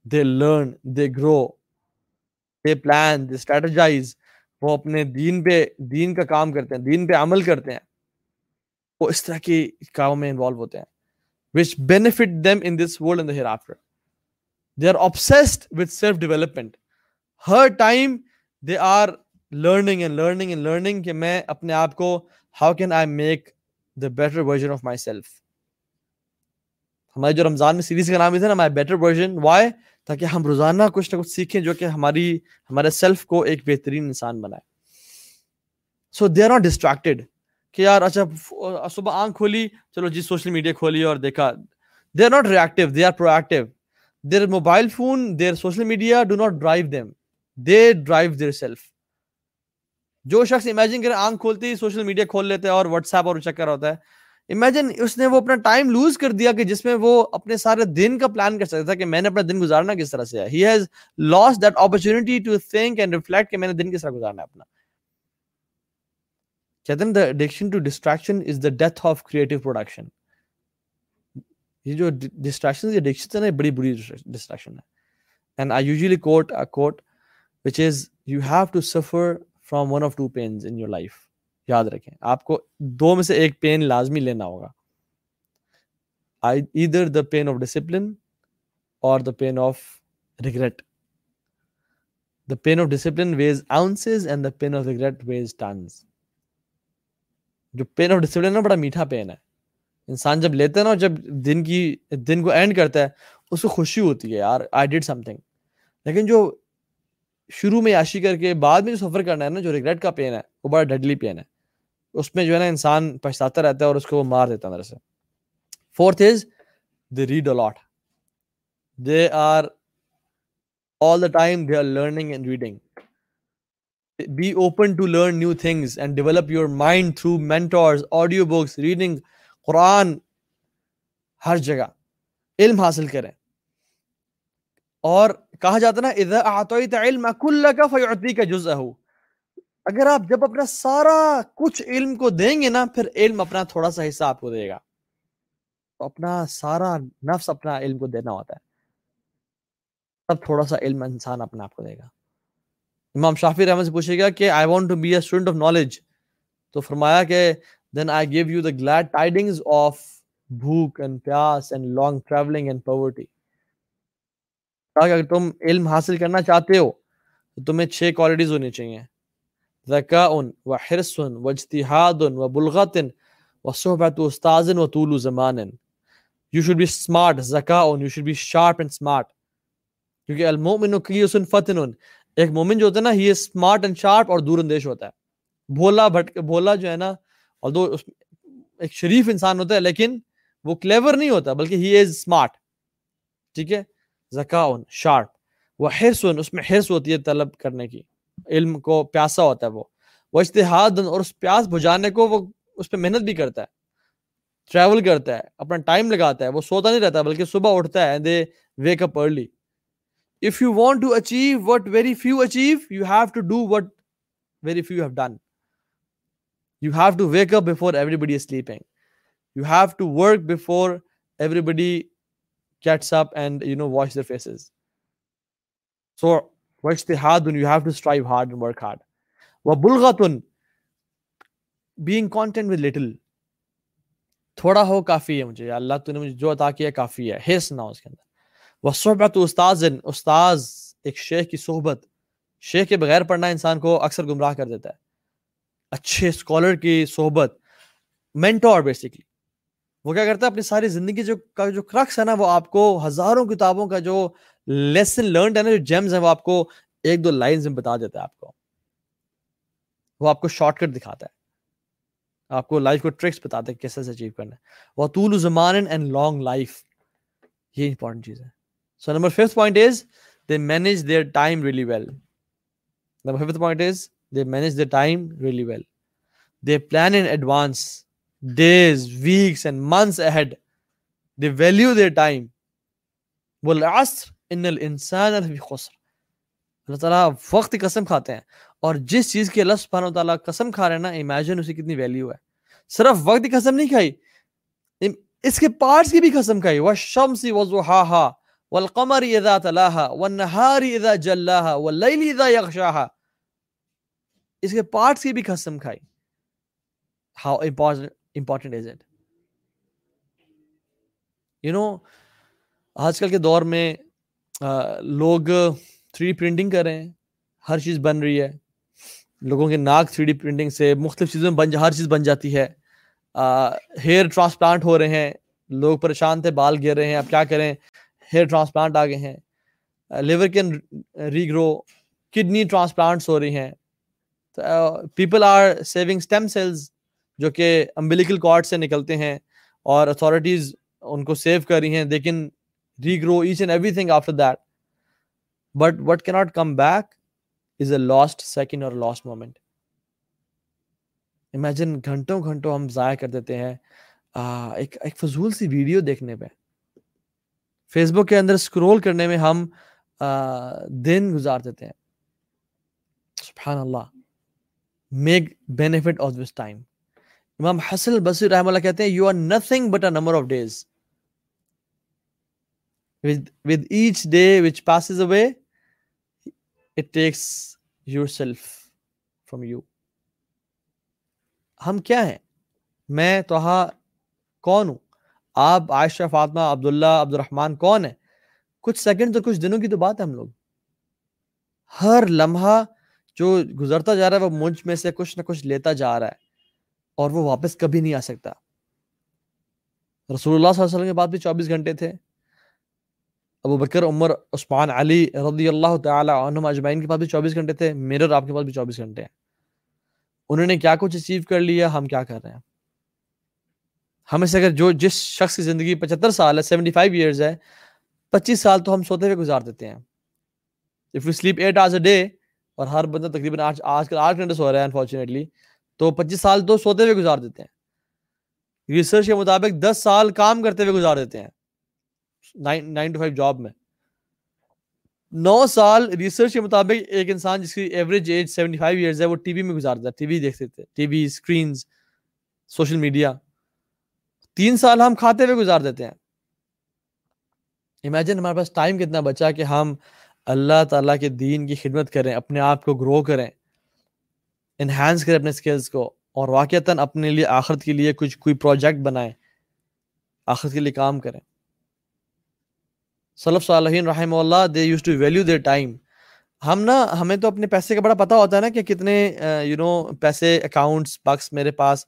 they learn they grow they plan they strategize وہ اپنے دین پہ دین کا کام کرتے ہیں دین پہ عمل کرتے ہیں وہ اس طرح کی کاموں میں انوالو ہوتے ہیں which benefit them in this world and the hereafter they are obsessed with self development Hare time they are learning and learning and learning کہ میں اپنے آپ کو how can I make the better version of myself? ہمارے جو رمضان میں سیریز کا نام بھی تھا نا مائی بیٹر ورژن وائی تاکہ ہم روزانہ کچھ نہ کچھ سیکھیں جو کہ ہماری، ہمارے سیلف کو ایک بہترین انسان بنائے۔ So they are not distracted کہ یار اچھا صبح آنکھ کھولی، چلو جی سوشل میڈیا کھولی اور دیکھا۔ They are not reactive they are proactive their mobile phone their social media do not drive them they drive their self جو شخص امیجن کرے آنکھ کھولتے ہی سوشل میڈیا کھول لیتے ہیں اور واٹس ایپ اور چکر ہوتا ہے۔ امیجن اس نے وہ اپنا ٹائم لوز کر دیا کہ جس میں وہ اپنے سارے دن کا پلان کر سکتا تھا کہ میں نے اپنا دن گزارنا کس طرح سے ہے۔ He has lost that opportunity to think and reflect کہ میں نے دن کس طرح گزارنا ہے اپنا۔ کہتے ہیں the addiction to distraction is the death of creative production یہ جو ڈسٹریکشن ایڈکشن ہے بڑی بری ڈسٹریکشن ہے and I usually quote a quote which is you have to suffer from one of two pains in your life یاد رکھیں، آپ کو دو میں سے ایک پین لازمی لینا ہوگا۔ ادھر دا پین آف ڈسپلن اور the pain of regret the pain of discipline weighs ounces and the pain of regret weighs tons جو پین آف ڈسپلن نا، بڑا میٹھا پین ہے۔ انسان جب لیتا ہے نا، جب دن کی، دن کو اینڈ کرتا ہے، اس کو خوشی ہوتی ہے، یار آئی ڈیڈ سم تھنگ لیکن جو شروع میں عاشی کر کے بعد میں جو سفر کرنا ہے نا، جو ریگریٹ کا پین ہے، وہ بڑا ڈیڈلی پین ہے۔ اس میں جو ہے نا انسان پچھتاتا رہتا ہے اور اس کو وہ مار دیتا ہے اندر سے۔ Fourth is they read a lot they are all the time they are learning and reading be open to learn new things and develop your mind through mentors audiobooks reading Quran ہر جگہ۔ علم حاصل کریں۔ اور کہا جاتا نا، اذا اعطیت علم کلک فیعطیک جزءہ. اگر آپ جب اپنا سارا کچھ علم کو دیں گے نا، پھر علم اپنا تھوڑا سا حصہ آپ کو دے گا۔ تو اپنا سارا نفس اپنا علم کو دینا ہوتا ہے۔ تب تھوڑا سا علم انسان اپنا آپ کو دے گا۔ امام شافی رحمت سے پوچھے گا کہ I want to be a student of knowledge تو فرمایا کہ then I give you the glad tidings of بھوک اینڈ پیاس and long travelling and poverty اگر تم علم حاصل کرنا چاہتے ہو، تو تمہیں چھ کوالٹیز ہونی چاہیے۔ ذکاء و حرص و اجتہاد و بلغت و صحبت استاذ و طول زمان you should be smart Zaka you should be sharp and smart کیونکہ المؤمن قیس فتن ایک مومن جو ہوتا ہے نا ہی اسمارٹ اینڈ شارپ اور دور اندیش ہوتا ہے۔ بھولا بھٹ، بھولا جو ہے نا اور دو ایک شریف انسان ہوتا ہے، لیکن وہ کلیور نہیں ہوتا، بلکہ ہی از اسمارٹ ٹھیک ہے؟ زکاون شارپ۔ وہ حرص اس میں حرص ہوتی ہے طلب کرنے کی۔ علم کو پیاسا ہوتا ہے وہ۔ وہ اشتہاد اور اس پیاس بجانے کو وہ اس پہ محنت بھی کرتا ہے۔ ٹریول کرتا ہے، اپنا ٹائم لگاتا ہے۔ وہ سوتا نہیں رہتا، بلکہ صبح اٹھتا ہے they wake up early if if you want to achieve what very few achieve you have to do what very few have done you have to wake up before everybody is sleeping you have to work before everybody gets up and you know wash their faces. So wajtihadun you have to strive hard and work hard. Wa being content with little. تھوڑا ہو کافی ہے مجھے اللہ تو نے مجھے جو عطا کیا، کافی ہے۔ حص نہ اس کے اندر۔ وہ صحبت استاذ استاذ ایک شیخ کی صحبت۔ شیخ کے بغیر پڑھنا انسان کو اکثر گمراہ کر دیتا ہے۔ اچھے اسکالر کی صحبت مینٹور بیسکلی وہ کیا کرتا ہے؟ اپنی ساری زندگی جو کا جو کرکس ہے نا وہ آپ کو ہزاروں کتابوں کا جو لیسن لرنڈ ہے نا جو جیمز ہیں وہ آپ کو ایک دو لائنز میں بتا دیتا ہے آپ کو۔ وہ آپ کو شارٹ کٹ دکھاتا ہے۔ آپ کو لائف کو ٹرکس بتاتا ہے کیسے اچیو کرنا ہے۔ وہ طول زمان اینڈ لانگ لائف یہ امپورٹنٹ چیز ہے۔ So number fifth point is they manage their time really well. Number fifth point is they manage their time really well. They plan in advance, days, weeks, and months ahead. They value their time. والعصر ان الانسان لفی خسر. اللہ تعالیٰ وقت قسم کھاتے ہیں اور جس چیز کی اللہ سبحانہ تعالیٰ قسم کھا رہے ہیں نا امیجن اسی کتنی ویلیو ہے۔ صرف وقت کی قسم نہیں کھائی اس کے پارٹس کی بھی قسم کھائی۔ والشمس وضحاها والقمر اذا تلاها والنهار اذا جلاها والليل اذا يغشاها۔ اس کے پارٹس کی بھی قسم کھائی۔ How important important is it? You know آج کل کے دور میں لوگ تھری ڈی پرنٹنگ کر رہے ہیں، ہر چیز بن رہی ہے۔ لوگوں کے ناک تھری ڈی پرنٹنگ سے مختلف چیزوں میں بن ہر چیز بن جاتی ہے۔ ہیئر ٹرانسپلانٹ ہو رہے ہیں، لوگ پریشان تھے، بال گر رہے ہیں، اب کیا کریں؟ ہیئر ٹرانسپلانٹ آ گئے ہیں۔ Liver can regrow kidney transplants ہو رہی ہیں۔ People are saving stem cells جو کہ امبلیکل کارڈ سے نکلتے ہیں اور اتھارٹیز ان کو سیو کر رہی ہیں. لیکن regrow each and every thing after that but what can not come back is a lost second or lost moment imagine گھنٹوں گھنٹوں ہم ضائع کر دیتے ہیں. ایک ایک فضول سی ویڈیو دیکھنے پہ فیس بک کے اندر اسکرول کرنے میں ہم دن گزار دیتے ہیں. سبحان اللہ. Make benefit of this time امام حسن بصیر رحم اللہ کہتے ہیں you are nothing but a number of days with with each day which passes away it takes yourself from you. ہم کیا ہیں؟ میں، توہا، کون ہوں؟ آپ، عائشہ، فاطمہ، عبداللہ عبد الرحمن کون ہے کچھ سیکنڈ تو کچھ دنوں کی تو بات ہے ہم لوگ۔ ہر لمحہ جو گزرتا جا رہا ہے وہ مجھ میں سے کچھ نہ کچھ لیتا جا رہا ہے۔ اور وہ واپس کبھی نہیں آ سکتا۔ رسول اللہ صلی اللہ علیہ وسلم کے بعد بھی چوبیس گھنٹے تھے۔ ابو بکر، عمر، عثمان، علی رضی اللہ تعالی عنہ اجمعین کے پاس بھی چوبیس گھنٹے تھے۔ میرے اور آپ کے پاس بھی چوبیس گھنٹے ہیں۔ انہوں نے کیا کچھ اچیو کر لیا؟ ہم کیا کر رہے ہیں؟ ہمیں سے اگر جو جس شخص کی زندگی پچہتر سال ہے سیونٹی فائیو ایئرز ہے، پچیس سال تو ہم سوتے ہوئے گزار دیتے ہیں۔ If you sleep eight hours a day اور ہر بندہ تقریباً آج آج کل آٹھ گھنٹے سو رہا ہے انفارچونیٹلی تو پچیس سال تو سوتے ہوئے گزار دیتے ہیں۔ ریسرچ کے مطابق دس سال کام کرتے ہوئے گزار دیتے ہیں۔ نائن ٹو فائیو جاب میں۔ نو سال ریسرچ کے مطابق ایک انسان جس کی average age seventy five years ہے، وہ ٹی وی میں گزارتا ہے۔ ٹی وی دیکھتے تھے TV screens social media تین سال ہم کھاتے ہوئے گزار دیتے ہیں۔ امیجن ہمارے پاس ٹائم کتنا بچا کہ ہم اللہ تعالیٰ کے دین کی خدمت کریں، اپنے آپ کو گرو کریں۔ انہینس کریں اپنے اسکلس کو اور واقعتاً اپنے لیے آخرت کے لیے کچھ کوئی پروجیکٹ بنائیں، آخرت کے لیے کام کریں۔ صلف صالحین رحمہ اللہ they used to value their time ہم نا، ہمیں تو اپنے پیسے کا بڑا پتا ہوتا ہے نا کہ کتنے یو نو پیسے اکاؤنٹس بکس میرے پاس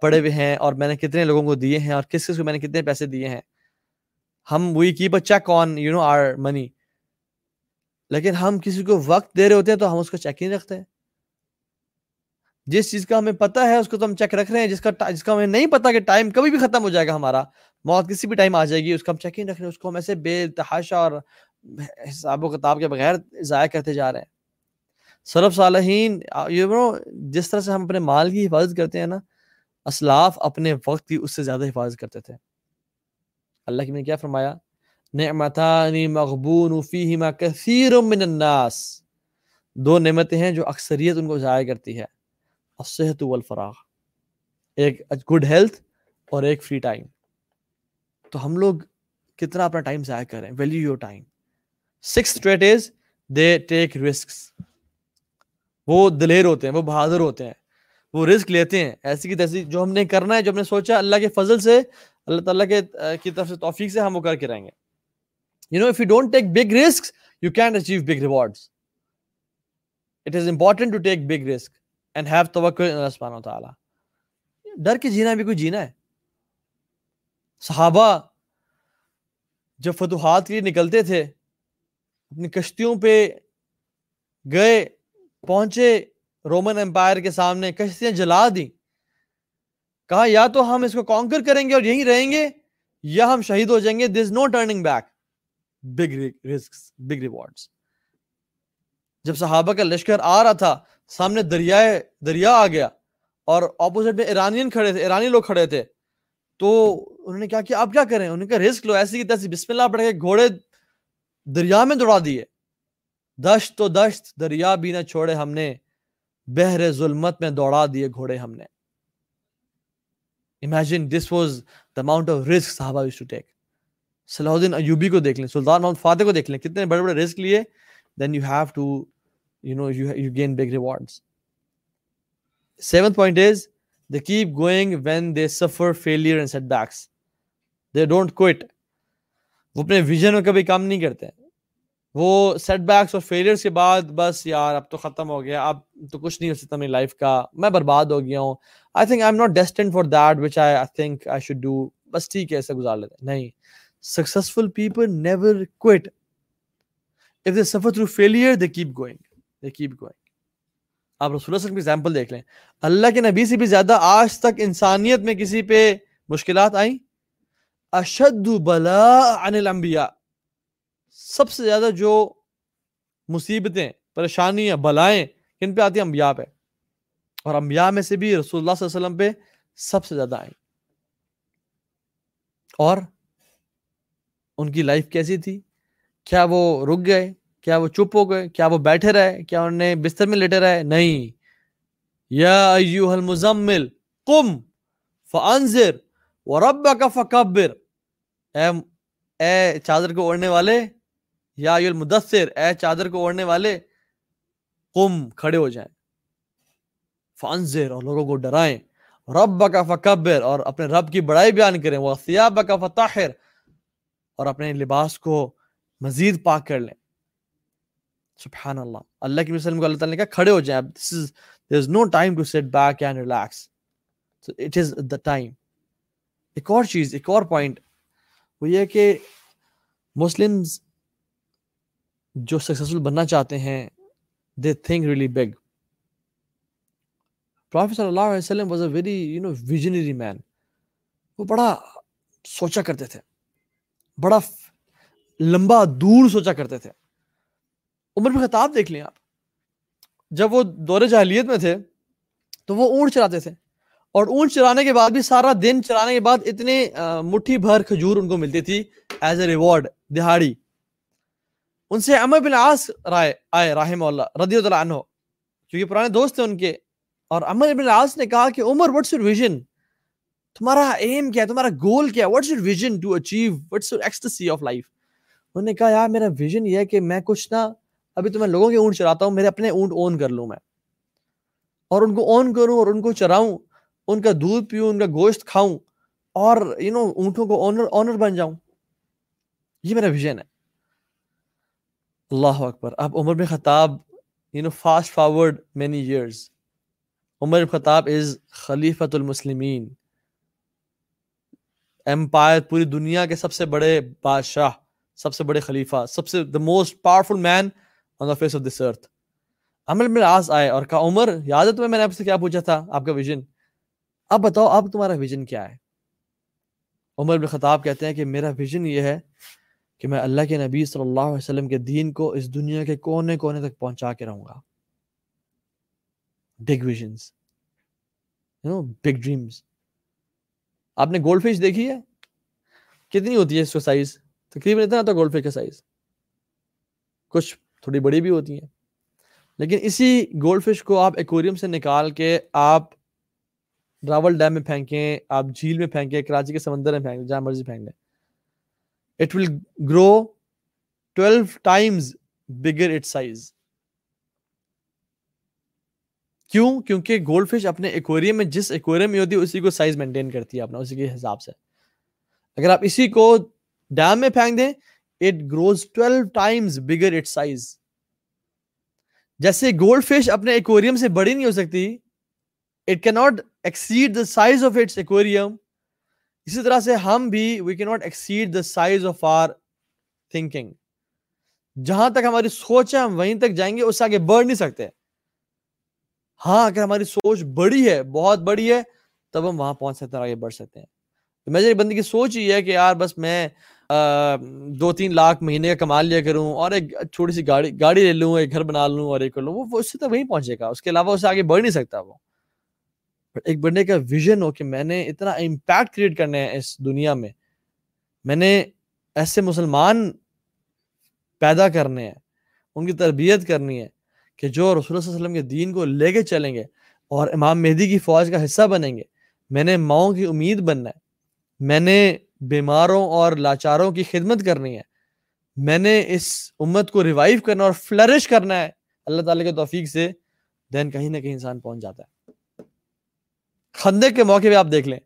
پڑے ہوئے ہیں اور میں نے کتنے لوگوں کو دیے ہیں اور کس کس کو میں نے کتنے پیسے دیے ہیں۔ ہم we keep a check on you know our money لیکن ہم کسی کو وقت دے رہے ہوتے ہیں تو ہم اس کو چیک نہیں رکھتے۔ جس چیز کا ہمیں پتا ہے، اس کو تو ہم چیک رکھ رہے ہیں۔ جس کا جس کا ہمیں نہیں پتا کہ ٹائم کبھی بھی ختم ہو جائے گا ہمارا۔ موت کسی بھی ٹائم آ جائے گی، اس کا ہم چیک نہیں رکھ رہے ہیں۔ اس کو ہم ایسے بے تحاشا اور حساب و کتاب کے بغیر ضائع کرتے جا رہے ہیں۔ صرف صالحین یو نو جس طرح سے ہم اپنے مال کی حفاظت کرتے ہیں نا، اسلاف اپنے وقت کی اس سے زیادہ حفاظت کرتے تھے۔ اللہ کی نے کیا فرمایا؟ نعمتانی مغبون فیہما کثیر من الناس۔ دو نعمتیں ہیں جو اکثریت ان کو ضائع کرتی ہے الصحت والفراغ، ایک گڈ ہیلتھ اور ایک فری ٹائم تو ہم لوگ کتنا اپنا ٹائم ضائع کریں؟ Value your time six trait is they take risk وہ دلیر ہوتے ہیں، وہ بہادر ہوتے ہیں، وہ رسک لیتے ہیں، ایسی کی تیسی جو ہم نے کرنا ہے، جو ہم نے سوچا، اللہ کے فضل سے، اللہ تعالیٰ کے کی طرف سے توفیق سے ہم وہ کر کے رہیں گے۔ You know if you don't take big risk you can achieve big rewards it is important to take big risk and have توکل اللہ سبحانہ وتعالی ڈر کے جینا بھی کوئی جینا ہے۔ صحابہ جب فتوحات کے لیے نکلتے تھے، اپنی کشتیوں پہ گئے، پہنچے رومن امپائر کے سامنے، کشتیاں جلا دی کہا، یا تو ہم اس کو کانکر کریں گے اور یہیں رہیں گے، یا ہم شہید ہو جائیں گے۔ This no turning back big risk big rewards جب صحابہ کا لشکر آ رہا تھا سامنے دریائے دریا آ گیا۔ اور اپوزٹ میں ایرانین کھڑے تھے، ایرانی لوگ کھڑے تھے۔ تو انہوں نے کیا کیا؟ آپ کیا کریں؟ انہوں نے کہا رسک لو، ایسی کی تیسی۔ بسم اللہ پڑھ کے گھوڑے دریا میں دوڑا دیے۔ دشت تو دشت، دریا بھی نہ چھوڑے ہم نے۔ بہر ظلمت میں دوڑا دیے گھوڑے ہم نے۔ Imagine this was the amount of risk صحابہ یوز ٹو ٹیک صلاح الدین ایوبی کو دیکھ لیں، سلطان محمد فاتح کو دیکھ لیں۔ کتنے بڑے بڑے رسک لیے۔ Then you have to you know you gain big rewards seventh point is they keep going when they suffer failure and setbacks they don't quit وہ اپنے ویژن میں کبھی کام نہیں کرتے. وہ سیٹ بیکس اور فیلئرس کے بعد بس یار اب تو ختم ہو گیا. اب تو کچھ نہیں ہو سکتا میری لائف کا. میں برباد ہو گیا ہوں. I think I am not destined for that which I I think I should do بس ٹھیک ہے ایسے گزار لیتے. نہیں. Successful people never quit if they suffer through failure they keep going keep going آپ رسول اللہ کی ایگزامپل دیکھ لیں۔ اللہ کے نبی سے بھی زیادہ آج تک انسانیت میں کسی پہ مشکلات آئیں؟ اشد بلا عن الانبیاء۔ سب سے زیادہ جو مصیبتیں، پریشانیاں، بلائیں، کن پہ آتی ہیں؟ انبیاء پہ۔ اور انبیاء میں سے بھی رسول اللہ صلی اللہ علیہ وسلم پہ سب سے زیادہ آئیں۔ اور ان کی لائف کیسی تھی؟ کیا وہ رک گئے؟ کیا وہ چپ ہو گئے؟ کیا وہ بیٹھے رہے؟ کیا انہوں نے بستر میں لیٹے رہے؟ نہیں۔ یا ایوہ المزمل، قم فانذر وربک فکبر۔ اے اے چادر کو اوڑھنے والے، یا ایوہ المدثر، اے چادر کو اوڑھنے والے، قم کھڑے ہو جائیں۔ فانذر اور لوگوں کو ڈرائیں۔ ربک فکبر اور اپنے رب کی بڑائی بیان کریں۔ وہ ثیابک فطاہر اور اپنے لباس کو مزید پاک کر لیں۔ سبحان اللہ اللہ کی وسلم کو اللہ تعالیٰ نے کہا، کھڑے ہو جائیں اب this is there is no time to sit back and relax. So it is the time. ایک اور چیز، ایک اور پوائنٹ وہ یہ کہ مسلمز جو سکسیسفل بننا چاہتے ہیں they think really big prophet صلی اللہ علیہ وسلم was a very you know visionary man وہ بڑا سوچا کرتے تھے۔ بڑا لمبا دور سوچا کرتے تھے۔ عمر میں خطاب دیکھ لیں آپ۔ جب وہ دور جاہلیت میں تھے، تو وہ اونٹ چلاتے تھے۔ اور اونٹ چلانے کے بعد بھی سارا دن چلانے کے بعد اتنے مٹھی بھر کھجور ان کو ملتی تھی ایز اے ریوارڈ دہاڑی۔ ان سے عمر بن عاص رائے، آئے رحم اللہ، رضی اللہ عنہ۔ کیونکہ پرانے دوست تھے ان کے۔ اور عمر بن عاص نے کہا کہ، عمر وٹس یور ویژن تمہارا ایم کیا ہے؟ تمہارا گول کیا ہے؟ What's your vision to achieve what's your ecstasy of life انہوں نے کہا، یار، میرا ویژن یہ ہے کہ میں کچھ نہ ابھی تو میں لوگوں کے اونٹ چراتا ہوں، میرے اپنے اونٹ اون کر لوں میں۔ اور ان کو اون کروں اور ان کو چراؤں، ان کا دودھ پیوں، ان کا گوشت کھاؤں اور یو نو اونٹوں کو اونر اونر بن جاؤں۔ یہ میرا ویژن ہے۔ اللہ اکبر۔ اب عمر بن خطاب you know fast forward many years عمر بن خطاب از خلیفۃ المسلمین۔ امپائر پوری دنیا کے سب سے بڑے بادشاہ، سب سے بڑے خلیفہ، سب سے the most powerful man on the face of this earth عمل میں آس آئے اور کہا، عمر، یاد ہے تمہیں میں نے آپ سے کیا پوچھا تھا؟ آپ کا ویژن اب بتاؤ، اب تمہارا ویژن کیا ہے؟ عمر بن خطاب کہتے ہیں کہ میرا ویژن یہ ہے کہ میں اللہ کے نبی صلی اللہ علیہ وسلم کے دین کو اس دنیا کے کونے کونے تک پہنچا کے رہوں گا۔ Big visions no big dreams آپ نے گولڈ فش دیکھی ہے؟ کتنی ہوتی ہے اس کا سائز تقریباً اتنا تھا گولڈ فش کا سائز کچھ تھوڑی بڑی بھی ہوتی ہیں۔ لیکن اسی گولڈ فش کو آپ ایکوریم سے نکال کے آپ راول ڈیم میں پھینکیں، آپ جھیل میں پھینکیں، کراچی کے سمندر میں پھینکیں، جہاں مرضی پھینک دیں it will grow twelve times bigger it size کیوں؟ کیونکہ گولڈ فش اپنے ایکوریم میں، جس ایکوریم میں ہوتی ہے، اسی کو سائز مینٹین کرتی ہے اپنا، اسی کے حساب سے۔ اگر آپ اسی کو ڈیم میں پھینک دیں it grows twelve times bigger it size جیسے گولڈ فش اپنے ایکوریم سے بڑی نہیں ہو سکتی it can not exceed the size of its aquarium اسی طرح سے ہم بھی we can not exceed the size of our thinking جہاں تک ہماری سوچ ہے، ہم وہیں تک جائیں گے، اس سے آگے بڑھ نہیں سکتے. ہاں اگر ہماری سوچ بڑی ہے، بہت بڑی ہے، تب ہم وہاں پہنچ سکتے ہیں آگے بڑھ سکتے ہیں۔ میرے بندی کی سوچ ہی ہے کہ یار، بس میں دو تین لاکھ مہینے کا کما لیا کروں اور ایک چھوٹی سی گاڑی گاڑی لے لوں، ایک گھر بنا لوں اور ایک کر لوں، وہ اس سے تو وہیں پہنچے گا۔ اس کے علاوہ اسے آگے بڑھ نہیں سکتا وہ۔ ایک بندے کا ویژن ہو کہ میں نے اتنا امپیکٹ کریٹ کرنا ہے اس دنیا میں۔ میں نے ایسے مسلمان پیدا کرنے ہیں، ان کی تربیت کرنی ہے کہ جو رسول صلی اللہ علیہ وسلم کے دین کو لے کے چلیں گے اور امام مہدی کی فوج کا حصہ بنیں گے۔ میں نے ماؤں کی امید بننا ہے۔ میں نے بیماروں اور لاچاروں کی خدمت کرنی ہے۔ میں نے اس امت کو ریوائیو کرنا اور فلرش کرنا ہے۔ اللہ تعالیٰ کے توفیق سے دین کہیں نہ کہیں انسان پہنچ جاتا ہے۔ خندے کے موقع پہ آپ دیکھ لیں۔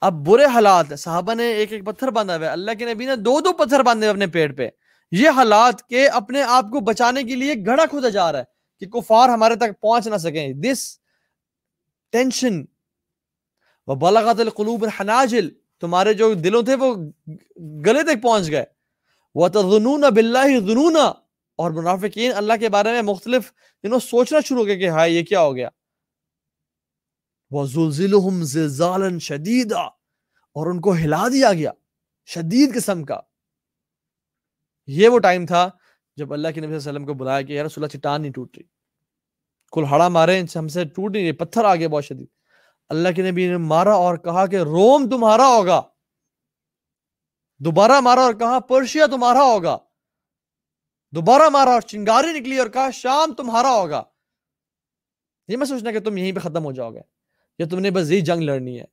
اب برے حالات، صحابہ نے ایک ایک پتھر باندھا ہوا ہے۔ اللہ کے نبی نے دو دو پتھر باندھے اپنے پیٹ پہ۔ یہ حالات کے اپنے آپ کو بچانے کے لیے گھڑا کھودا جا رہا ہے کہ کفار ہمارے تک پہنچ نہ سکیں۔ دس ٹینشن بلاغت القلوب الحناجل تمہارے جو دلوں تھے وہ گلے تک پہنچ گئے۔ وہ تنون بلّہ ظنون اور منافقین اللہ کے بارے میں مختلف you know, سوچنا شروع ہو گیا کہ ہائے یہ کیا ہو گیا؟ وہ زلزلہم زلزالا شدیدا اور ان کو ہلا دیا گیا شدید قسم کا۔ یہ وہ ٹائم تھا جب اللہ کے نبی صلی اللہ علیہ وسلم کو بلایا کہ یا رسول اللہ چٹان نہیں ٹوٹ رہی۔ کل ہڑا مارے ہم سے ٹوٹ نہیں رہی پتھر آگے بہت شدید۔ اللہ کے نبی نے مارا اور کہا کہ روم تمہارا ہوگا۔ دوبارہ مارا اور کہا پرشیا تمہارا ہوگا۔ دوبارہ مارا اور چنگاری نکلی اور کہا شام تمہارا ہوگا۔ یہ میں سوچنا کہ تم یہیں پہ ختم ہو جاؤ گے۔ یا تم نے بس یہی جنگ لڑنی ہے۔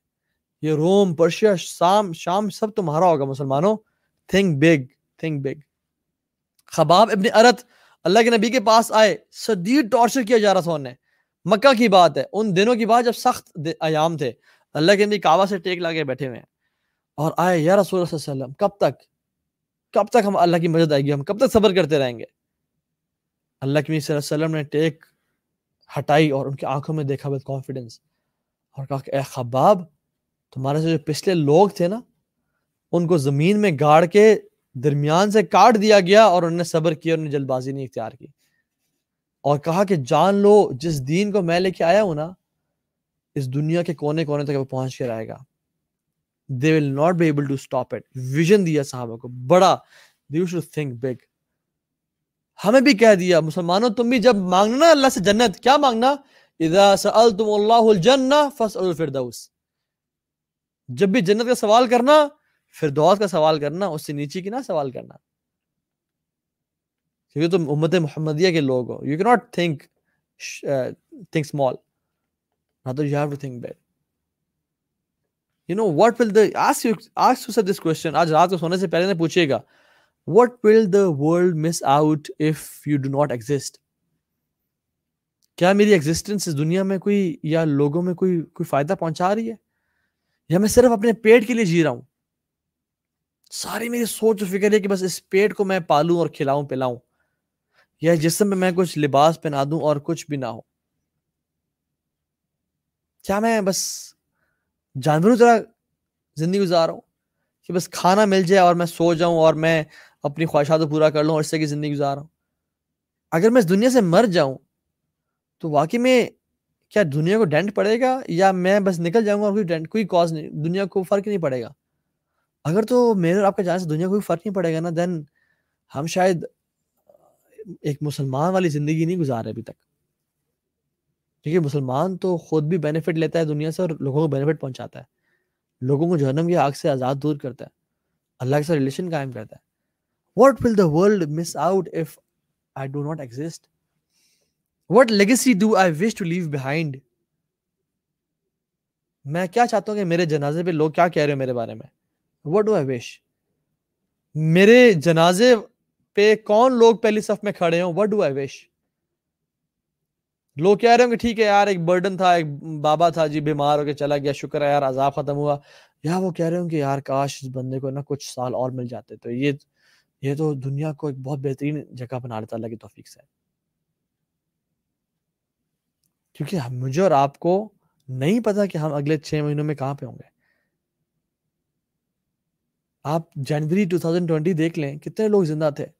یہ روم، پرشیا، شام شام سب تمہارا ہوگا مسلمانوں۔ Think big think big. Khabbab ابن ارت اللہ کے نبی کے پاس آئے۔ شدید ٹارچر کیا جا رہا تھا انہیں۔ مکہ کی بات ہے۔ ان دنوں کی بات جب سخت ایام تھے۔ اللہ کے نبی کعبہ سے ٹیک لا کے بیٹھے ہوئے ہیں۔ اور آئے، یا رسول اللہ صلی اللہ علیہ وسلم، کب تک؟ کب تک ہم اللہ کی مدد آئے گی؟ ہم کب تک صبر کرتے رہیں گے؟ اللہ کے نبی صلی اللہ علیہ وسلم نے ٹیک ہٹائی اور ان کی آنکھوں میں دیکھا وتھ کانفیڈنس اور کہا کہ اے خباب، تمہارے سے جو پچھلے لوگ تھے نا، ان کو زمین میں گاڑ کے درمیان سے کاٹ دیا گیا اور انہوں نے صبر کیا اور انہیں جلد بازی نہیں اختیار کی۔ اور کہا کہ جان لو، جس دین کو میں لے کے آیا ہوں نا، اس دنیا کے کونے کونے تک وہ پہنچ کے رہے گا۔ They will not be able to stop it vision دیا صحابہ کو۔ بڑا دیو شو تھنک بگ ہمیں بھی کہہ دیا، مسلمانوں، تم بھی جب مانگنا اللہ سے جنت، کیا مانگنا؟ اذا سألتم اللہ الجنہ فاسأل الفردوس۔ جب بھی جنت کا سوال کرنا، فردوس کا سوال کرنا، اس سے نیچے کی نہ سوال کرنا۔ کیونکہ تم امت محمدیہ کے لوگ ہو you can not think think small نہ تو you have to think big you know what will the ask you this question آج رات کو سونے سے پہلے نے پوچھے گا what will the world miss out if you do not exist کیا میری ایگزٹینس اس دنیا میں کوئی یا لوگوں میں کوئی کوئی فائدہ پہنچا رہی ہے؟ یا میں صرف اپنے پیٹ کے لیے جی رہا ہوں؟ ساری میری سوچ و فکر ہے کہ بس اس پیٹ کو میں پالوں اور کھلاؤں، پلاؤں۔ یا جسم میں میں کچھ لباس پہنا دوں اور کچھ بھی نہ ہو۔ کیا میں بس جانوروں طرح زندگی گزار ہوں کہ بس کھانا مل جائے اور میں سو جاؤں اور میں اپنی خواہشات کو پورا کر لوں اور اس سے کی زندگی گزار ہوں؟ اگر میں اس دنیا سے مر جاؤں تو واقعی میں کیا دنیا کو ڈینٹ پڑے گا یا میں بس نکل جاؤں گا اور کوئی ڈینٹ کوئی کاز نہیں، دنیا کو فرق نہیں پڑے گا؟ اگر تو میرے اور آپ کا جانے سے دنیا کو کوئی فرق نہیں پڑے گا نا دین ہم شاید ایک مسلمان والی زندگی نہیں گزارے ابھی تک۔ کیونکہ مسلمان تو خود بھی بینیفٹ لیتا ہے دنیا سے اور لوگوں کو بینیفٹ پہنچاتا ہے۔ لوگوں کو جہنم کی آگ سے آزاد دور کرتا ہے۔ اللہ کے ساتھ ریلیشن قائم کرتا ہے۔ What will the world miss out if I do not exist what legacy do I wish to leave behind میں کیا چاہتا ہوں کہ میرے جنازے پہ لوگ کیا کہہ رہے ہیں میرے بارے میں؟ وٹ ڈو آئی وش میرے جنازے پہ کون لوگ پہلی صف میں کھڑے ہوں؟ وٹ ڈو آئی وش لوگ کہہ رہے ہوں کہ ٹھیک ہے یار، ایک برڈن تھا، ایک بابا تھا جی بیمار ہو کے چلا گیا، شکر ہے یار، عذاب ختم ہوا۔ یا وہ کہہ رہے ہوں کہ یار، کاش اس بندے کو نا کچھ سال اور مل جاتے۔ تو یہ یہ تو دنیا کو ایک بہت بہترین جگہ بنا لیتا، اللہ کی توفیق سے۔ کیونکہ مجھے اور آپ کو نہیں پتا کہ ہم اگلے چھ مہینوں میں کہاں پہ ہوں گے۔ آپ جنوری 2020 دیکھ لیں، کتنے لوگ زندہ تھے؟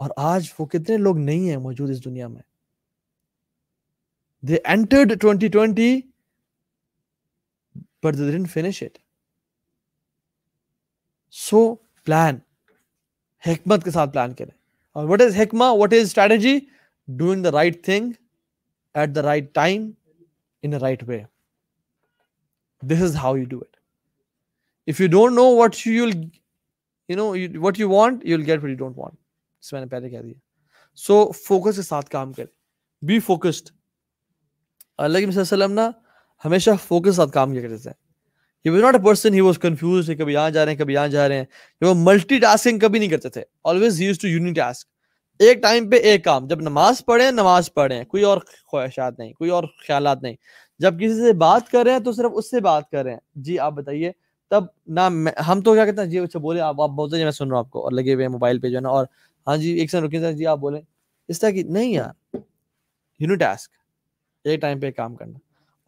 اور آج وہ کتنے لوگ نہیں ہیں موجود اس دنیا میں۔ They entered 2020 but they didn't finish it. So plan حکمت کے ساتھ پلان کریں اور what is حکمہ what is strategy doing the right thing at the right time in right way this is how you do it if you don't know what you you know what you want you will get what you don't want میں نے پہلے کہہ دیا۔ سو فوکس کے ساتھ کام کرے بی فوکسڈ اللہ کے وسلم نا ہمیشہ فوکس کے ساتھ کام کیا کرتے تھے۔ He was not a person he was confused کبھی یہاں جا رہے ہیں، کبھی یہاں جا رہے ہیں۔ وہ ملٹی ٹاسکنگ کبھی نہیں کرتے تھے۔ Always use to unitask ایک ٹائم پہ ایک کام۔ جب نماز پڑھیں نماز پڑھیں۔ کوئی اور خواہشات نہیں، کوئی اور خیالات نہیں۔ جب کسی سے بات کر رہے ہیں تو صرف اس سے بات کر رہے ہیں۔ جی آپ بتائیے۔ تب نہ ہم تو کیا کہتے ہیں؟ جی اچھا بولے، آپ آپ بولتے ہیں، میں سن رہا ہوں آپ کو۔ اور لگے ہوئے موبائل پہ جو ہے نا، اور ہاں جی ایک سن رکیں سر جی آپ بولیں۔ اس طرح کی، نہیں یار یونی ٹاسک ایک ٹائم پہ کام کرنا۔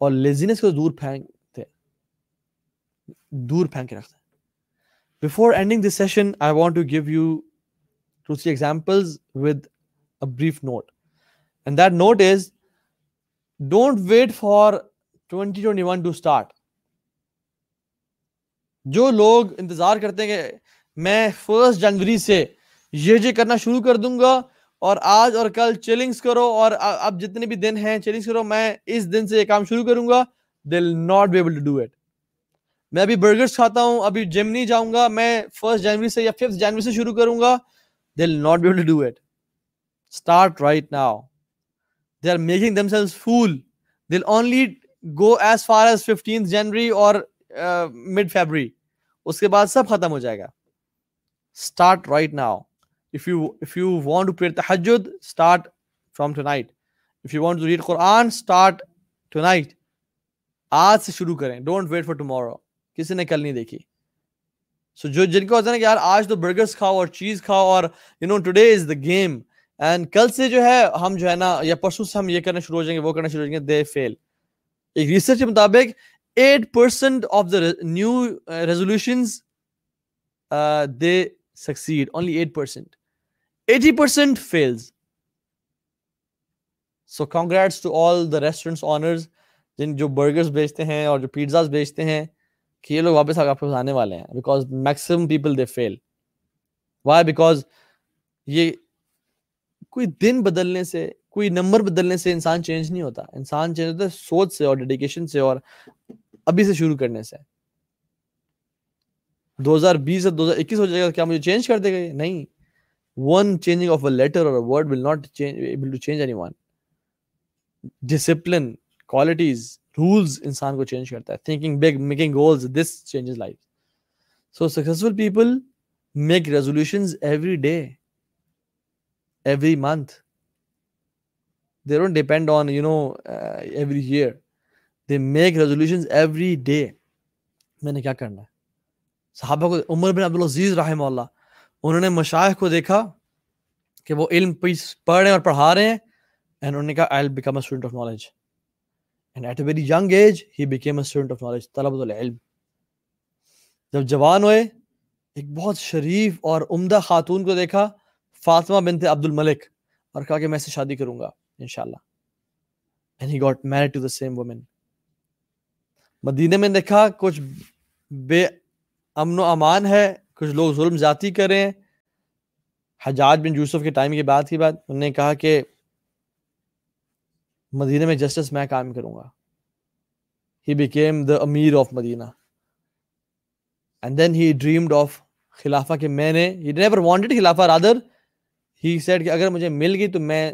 اور لیزینس کو دور پھینکتے دور پھینک کے رکھتے ہیں before ending this session I want to give you to see examples with a brief note and that note is don't wait for twenty twenty one to start جو لوگ انتظار کرتے ہیں کہ میں فرسٹ جنوری سے یہ جی کرنا شروع کر دوں گا اور آج اور کل چیلنگس کرو اور اب جتنے بھی دن ہیں چیلنگس کرو میں اس دن سے یہ کام شروع کروں گا۔ They'll not be able to do it میں ابھی برگرس کھاتا ہوں ابھی جم نہیں جاؤں گا میں فرسٹ جنوری سے یا ففتھ جنوری سے شروع کروں گا۔ They'll not be able to do it start right now they are making themselves fool they'll only go as far as fifteenth January اور مڈ uh, فیبری اس کے بعد سب ختم ہو جائے گا۔ Start right now if you if you want to pray tahajjud start from tonight. If you want to read quran start tonight. آج سے شروع کریں. ڈونٹ ویٹ فار ٹمورو کسی نے کل نہیں دیکھی. سو جو جن کو ہوتا ہے نا کہ یار آج تو برگرس کھاؤ اور چیز کھاؤ اور you know today is the game and کل سے جو ہے ہم جو ہے نا، یا پرسوں سے ہم یہ کرنا شروع ہو جائیں گے، وہ کرنا شروع ہو جائیں گے دے فیل ایک ریسرچ کے مطابق eight percent of the new resolutions they succeed only eight percent eighty percent fails so congrats to all the restaurants owners جن جو برگرز بیچتے ہیں اور جو پیزاز بیچتے ہیں، کہ یہ لوگ واپس آپ کے آنے والے ہیں. Because maximum people they fail why because یہ کوئی دن بدلنے سے، کوئی نمبر بدلنے سے انسان چینج نہیں ہوتا. انسان چینج ہوتا ہے سوچ سے اور ڈیڈیکیشن سے اور ابھی سے شروع کرنے سے. دو ہزار بیس سے دو ہزار اکیس ہو جائے گا، کیا مجھے چینج کر دے گا نہیں. One changing of a letter or a word will not change able to change anyone discipline qualities rules insan ko change karta hai thinking big making goals this changes life so successful people make resolutions every day every month they don't depend on you know uh, every year they make resolutions every day میں نے کیا کرنا ہے صحابہ کو عمر بن عبدالعزیز رحمہ اللہ انہوں نے مشاہ کو دیکھا کہ وہ علم پڑھ رہے ہیں اور پڑھا رہے ہیں اینڈ انہوں نے کہا I become a student of knowledge and at a very young age he became a student of knowledge طلب العلم جب جوان ہوئے، ایک بہت شریف اور عمدہ خاتون کو دیکھا، فاطمہ بنت عبد الملک اور کہا کہ میں سے شادی کروں گا، انشاءاللہ. And he got married to the same woman Medina میں دیکھا، کچھ بے امن و امان ہے کچھ لوگ ظلم ذاتی کریں۔ حجاج بن یوسف کے ٹائم کی بات کی بات، انہوں نے کہا کہ مدینہ میں جسٹس میں کام کروں گا۔ He became the Amir of Medina and then he dreamed of خلافہ کہ میں نے ہی نیور وانٹیڈ خلافہ رادر ہی سیڈ کہ اگر مجھے مل گئی تو میں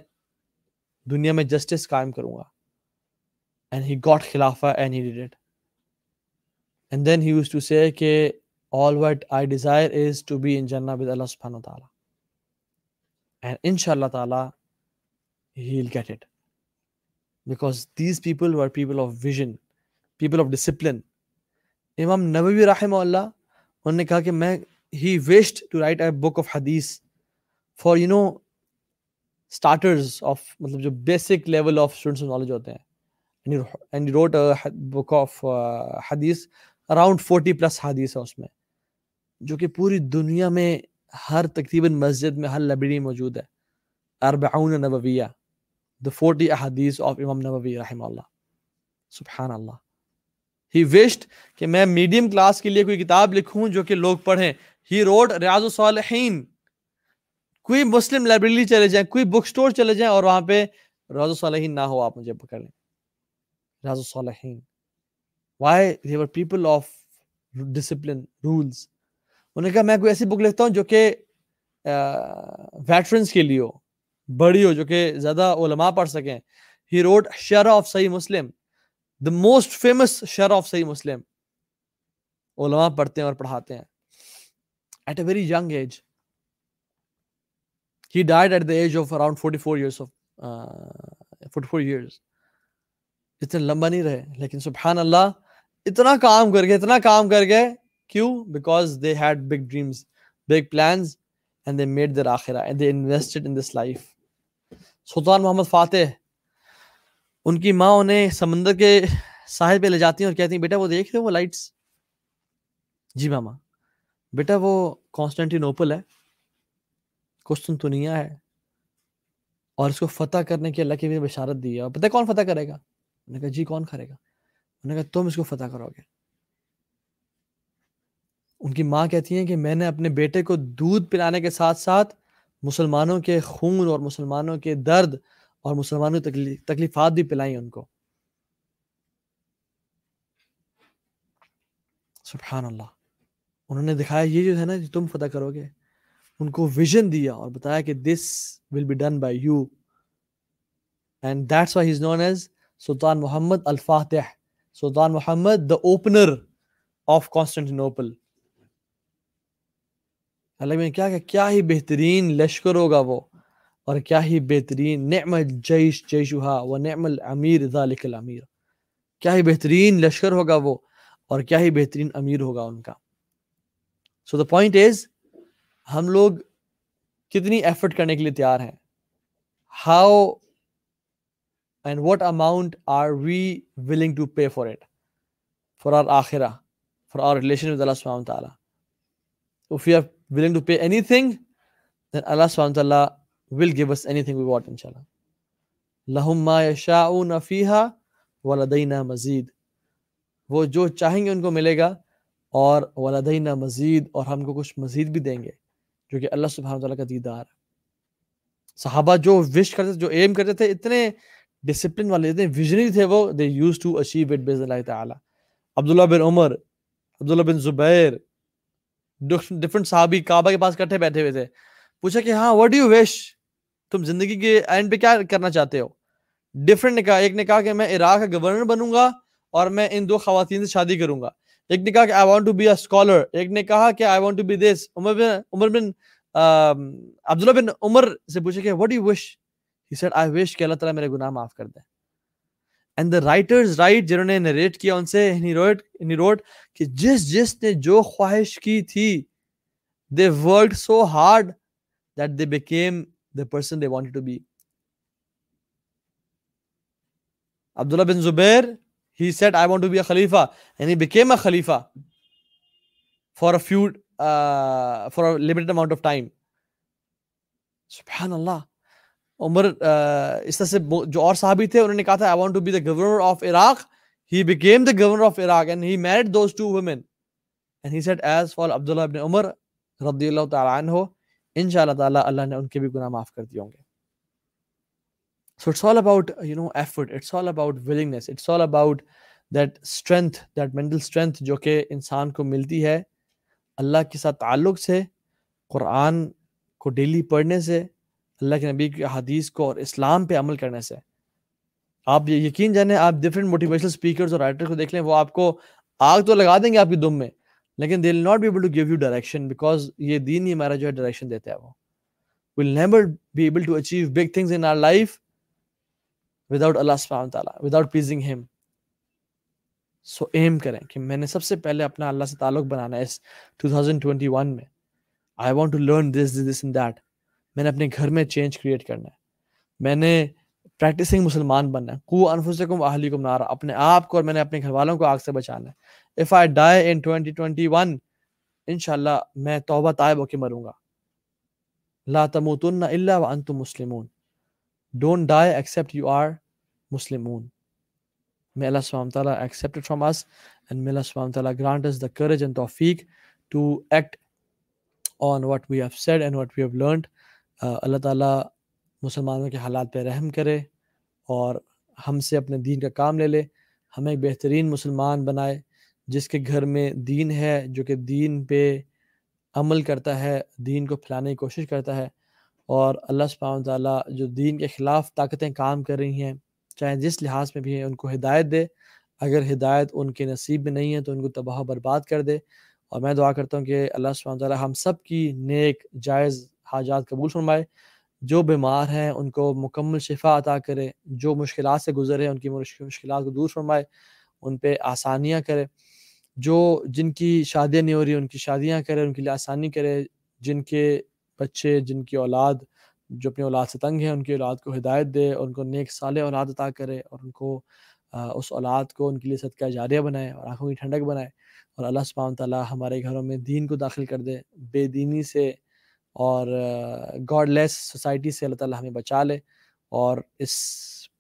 دنیا میں جسٹس قائم کروں گا۔ And he got خلافہ and he did it and then he used to say کہ all what I desire is to be in Jannah with Allah subhanahu wa ta'ala. And inshallah ta'ala, he'll get it. Because these people were people of vision, people of discipline. Imam Nawawi rahimahullah, انہوں نے کہا کہ میں he wished to write a book of hadith for you know starters of مطلب جو basic level of students of knowledge ہوتے ہیں and he, and he wrote a book of uh, hadith around forty plus حادیث ہے اس میں جو کہ پوری دنیا میں ہر تقریباً مسجد میں ہر لائبریری موجود ہے۔ اربعون نبویہ دا فورٹی احادیث آف امام نبوی رحمہ اللہ۔ سبحان اللہ ہی وشڈ کہ میں میڈیم کلاس کے لیے کوئی کتاب لکھوں جو کہ لوگ پڑھیں۔ ہی روڈ ریاض الصالحین کوئی مسلم لائبریری چلے جائیں، کوئی بک سٹور چلے جائیں اور وہاں پہ ریاض الصالحین نہ ہو، آپ مجھے پکڑ لیں۔ ریاض الصالحین why they were people of discipline rules انہوں نے کہا، میں کوئی ایسی بک لکھتا ہوں جو کہ ویٹرنس کے لیے ہو، بڑی ہو، جو کہ زیادہ علماء پڑھ سکیں۔ ہی روڈ شرح آف صحیح مسلم دا موسٹ فیمس شر آف صحیح مسلم علماء پڑھتے ہیں اور پڑھاتے ہیں۔ At a very young age he died at the age of around forty four years of forty four years اتنے لمبا نہیں رہے، لیکن سبحان اللہ، اتنا کام کر گئے، اتنا کام کر گئے۔ کیوں؟ Because they had big dreams big plans and they made their آخرہ and they invested in this life سلطان محمد فاتح، ان کی ماں انہیں سمندر کے ساحل پہ لے جاتی ہیں اور کہتی ہیں، بیٹا، وہ دیکھ رہے ہو وہ لائٹس جی ماما، بیٹا، وہ کانسٹنٹی نوپل ہے قسطنطنیہ ہے، اور اس کو فتح کرنے کی اللہ کی بھی بشارت دی ہے۔ اور پتہ کون فتح کرے گا؟ انہوں نے کہا جی کون کرے گا؟ انہوں نے کہا، تم اس کو فتح کرو گے ان کی ماں کہتی ہیں کہ میں نے اپنے بیٹے کو دودھ پلانے کے ساتھ ساتھ مسلمانوں کے خون اور مسلمانوں کے درد اور مسلمانوں کی تکلیفات بھی پلائیں ان کو۔ سبحان اللہ انہوں نے دکھایا، یہ جو ہے نا تم فتح کرو گے۔ ان کو ویژن دیا اور بتایا کہ this will be done by you and that's why is known as سلطان محمد الفاتح سلطان محمد دا اوپنر آف کانسٹنٹینوپل اللہ میں کیا کہ کیا ہی بہترین لشکر ہوگا وہ اور کیا ہی بہترین نعم الجیش جیشوہا و نعم الامیر ذالک الامیر. کیا ہی بہترین لشکر ہوگا وہ اور کیا ہی بہترین امیر ہوگا ان کا۔ سو دا پوائنٹ از ہم لوگ کتنی ایفرٹ کرنے کے لیے تیار ہیں؟ How and what amount are we willing to pay for it for our آخرہ for our relation with اللہ سبحانہ تعالیٰ if you are willing to pay anything then اللہ سبحانہ تعالیٰ will give us anything we want ان شاء اللہ لہم ما یشاؤون وہ جو چاہیں گے ان کو ملے گا اور ولدینا مزید اور ہم کو کچھ مزید بھی دیں گے، جو کہ اللہ سبحانہ تعالیٰ کا دیدار صحابہ جو وش کرتے تھے، جو ایم کرتے تھے، اتنے ڈسپلن والے، اتنے ویژنری تھے وہ they used to achieve it بیز اللہ تعالیٰ۔ عبداللہ بن عمر، عبداللہ بن زبیر ڈفرنٹ صحابی کعبہ کے پاس کٹھے بیٹھے ہوئے تھے۔ پوچھا کہ ہاں وٹ یو وش تم زندگی کے اینڈ پہ کیا کرنا چاہتے ہو? ڈفرنٹ نے کہا ایک نے کہا کہ میں عراق کا گورنر بنوں گا اور میں ان دو خواتین سے شادی کروں گا۔ ایک نے کہا کہ I want to be a scholar ایک نے کہا کہ I want to be this Umar bin Umar bin Abdullah bin Umar سے پوچھے کہ what you wish he said I wish کہ اللہ تعالیٰ میرے گناہ معاف کر دے۔ اینڈ دا رائٹرز رائٹ جنہوں نے نریٹ کیا ان سے ہی روٹ کہ جس جس نے جو خواہش کی تھی they worked so hard that they became the person they wanted to be عبداللہ بن زبیر he said i want to be a khalifa. and he became a khalifa for a few uh, for a limited amount of سبحان اللہ. عمر اس طرح سے جو اور صحابی تھے انہوں نے کہا تھا I want to be the governor of Iraq he became the governor of Iraq and he married those two women and he set as فال عبداللہ ابن عمر رضی اللہ تعالی عنہ ان شاء اللہ تعالیٰ اللہ نے ان کے بھی گناہ معاف کر دیے ہوں گے so it's all about you know effort it's all about willingness it's all about that strength that mental strength جو کہ انسان کو ملتی ہے اللہ کے ساتھ تعلق سے قرآن کو ڈیلی پڑھنے سے اللہ کے نبی کی حدیث کو اور اسلام پہ عمل کرنے سے۔ آپ یہ یقین جانیں، آپ ڈفرینٹ موٹیویشنل اسپیکرز اور رائٹر کو دیکھ لیں، وہ آپ کو آگ تو لگا دیں گے آپ کی دم میں، لیکن they will not be able to give you direction because یہ دین ہی ہمارا جو ہے ڈائریکشن دیتا ہے وہ۔ Will never be able to achieve big things in our life without اللہ سبحانہ تعالیٰ وداؤٹ پلیزنگ ہم سو ایم کریں کہ میں نے سب سے پہلے اپنا اللہ سے تعلق بنانا ہے اس 2021 میں۔ I want to learn this this in that میں نے اپنے گھر میں چینج کریٹ کرنا ہے۔ میں نے پریکٹسنگ مسلمان بننا ہے۔ کو انفسکم اہلی کو نارا۔ اپنے آپ کو اور میں نے اپنے گھر والوں کو آگ سے بچانا ہے۔ اف آئی ڈائی ان 2021 انشاءاللہ میں توبہ طائب ہو کے مروں گا۔ لا تموتن الا وانتم مسلمون۔ Don't die except you are Muslimun. May Allah subhanahu wa ta'ala accept it from us and may Allah subhanahu wa ta'ala grant us the courage and tawfiq to act on what we have said and what we have learned. اللہ تعالیٰ مسلمانوں کے حالات پہ رحم کرے اور ہم سے اپنے دین کا کام لے لے، ہمیں ایک بہترین مسلمان بنائے، جس کے گھر میں دین ہے، جو کہ دین پہ عمل کرتا ہے، دین کو پھیلانے کی کوشش کرتا ہے اور اللہ سبحانہ تعالیٰ جو دین کے خلاف طاقتیں کام کر رہی ہیں، چاہے جس لحاظ میں بھی ہیں، ان کو ہدایت دے۔ اگر ہدایت ان کے نصیب میں نہیں ہے تو ان کو تباہ و برباد کر دے۔ اور میں دعا کرتا ہوں کہ اللہ سبحانہ تعالیٰ ہم سب کی نیک، جائز حاجات قبول فرمائے۔ جو بیمار ہیں، ان کو مکمل شفا عطا کرے۔ جو مشکلات سے گزرے ان کی مشکلات کو دور فرمائے۔ ان پہ آسانیاں کرے۔ جو جن کی شادیاں نہیں ہو رہی، ان کی شادیاں کرے، ان کے لیے آسانی کرے۔ جن کے بچے، جن کی اولاد جو اپنی اولاد سے تنگ ہیں، ان کی اولاد کو ہدایت دے اور ان کو نیک صالح اولاد عطا کرے اور ان کو اس اولاد کو ان کے لیے صدقہ جاریہ بنائے اور آنکھوں کی ٹھنڈک بنائے۔ اور اللہ سبحانہ تعالیٰ ہمارے گھروں میں دین کو داخل کر دے۔ بے دینی سے اور گاڈ لیس سوسائٹی سے اللہ تعالیٰ ہمیں بچا لے اور اس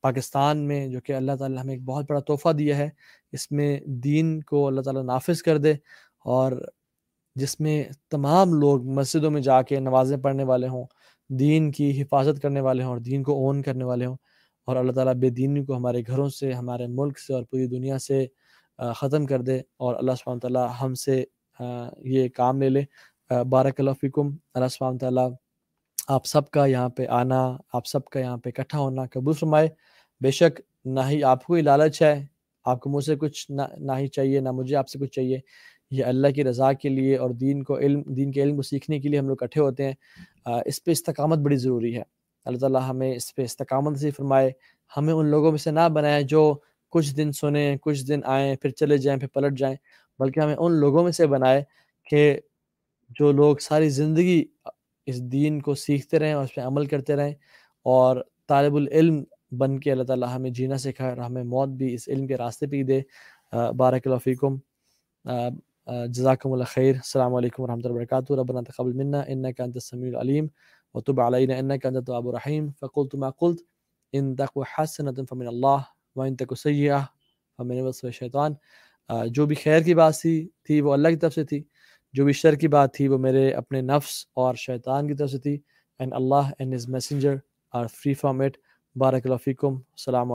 پاکستان میں جو کہ اللہ تعالیٰ ہمیں ایک بہت بڑا تحفہ دیا ہے، اس میں دین کو اللہ تعالیٰ نافذ کر دے اور جس میں تمام لوگ مسجدوں میں جا کے نوازیں پڑھنے والے ہوں، دین کی حفاظت کرنے والے ہوں اور دین کو اون کرنے والے ہوں اور اللہ تعالیٰ بے دینی کو ہمارے گھروں سے، ہمارے ملک سے اور پوری دنیا سے ختم کر دے اور اللہ سبحانہ تعالیٰ ہم سے یہ کام لے لے۔ بارک اللہ فکم اللہ سبحانہ تعالیٰ آپ سب کا یہاں پہ آنا، آپ سب کا یہاں پہ اکٹھا ہونا قبول فرمائے۔ بے شک نہ ہی آپ کو ہی لالچ ہے، آپ کو مجھ سے کچھ نہ ہی چاہیے، نہ مجھے آپ سے کچھ چاہیے۔ یہ اللہ کی رضا کے لیے اور دین کو علم، دین کے علم کو سیکھنے کے لیے ہم لوگ اکٹھے ہوتے ہیں۔ اس پہ استقامت بڑی ضروری ہے۔ اللہ تعالیٰ ہمیں اس پہ استقامت سے فرمائے۔ ہمیں ان لوگوں میں سے نہ بنائے جو کچھ دن سنیں، کچھ دن آئیں، پھر چلے جائیں، پھر پلٹ جائیں، بلکہ ہمیں ان لوگوں میں سے بنائے کہ جو لوگ ساری زندگی اس دین کو سیکھتے رہیں اور اس پہ عمل کرتے رہیں اور طالب العلم بن کے اللہ تعالیٰ ہمیں جینا سکھائے اور ہمیں موت بھی اس علم کے راستے پہ ہی دے۔ بارک اللہ فیکم۔ جزاکم اللہ خیر۔ السلام علیکم ورحمۃ اللہ وبرکاتہ۔ ربنا تقبل منا انك انت السميع العليم وتب علينا انك انت التواب الرحيم فقلت ما قلت۔ ان تقو حسنه فمن الله وان تقو سيئه فمن وصف الشيطان جو بھی خیر کی بات تھی وہ اللہ کی طرف سے تھی۔ جو بھی شر کی بات تھی وہ میرے اپنے نفس اور شیطان کی طرف سے تھی. And Allah and his messenger are free from it بارک اللہ فیکم. السلام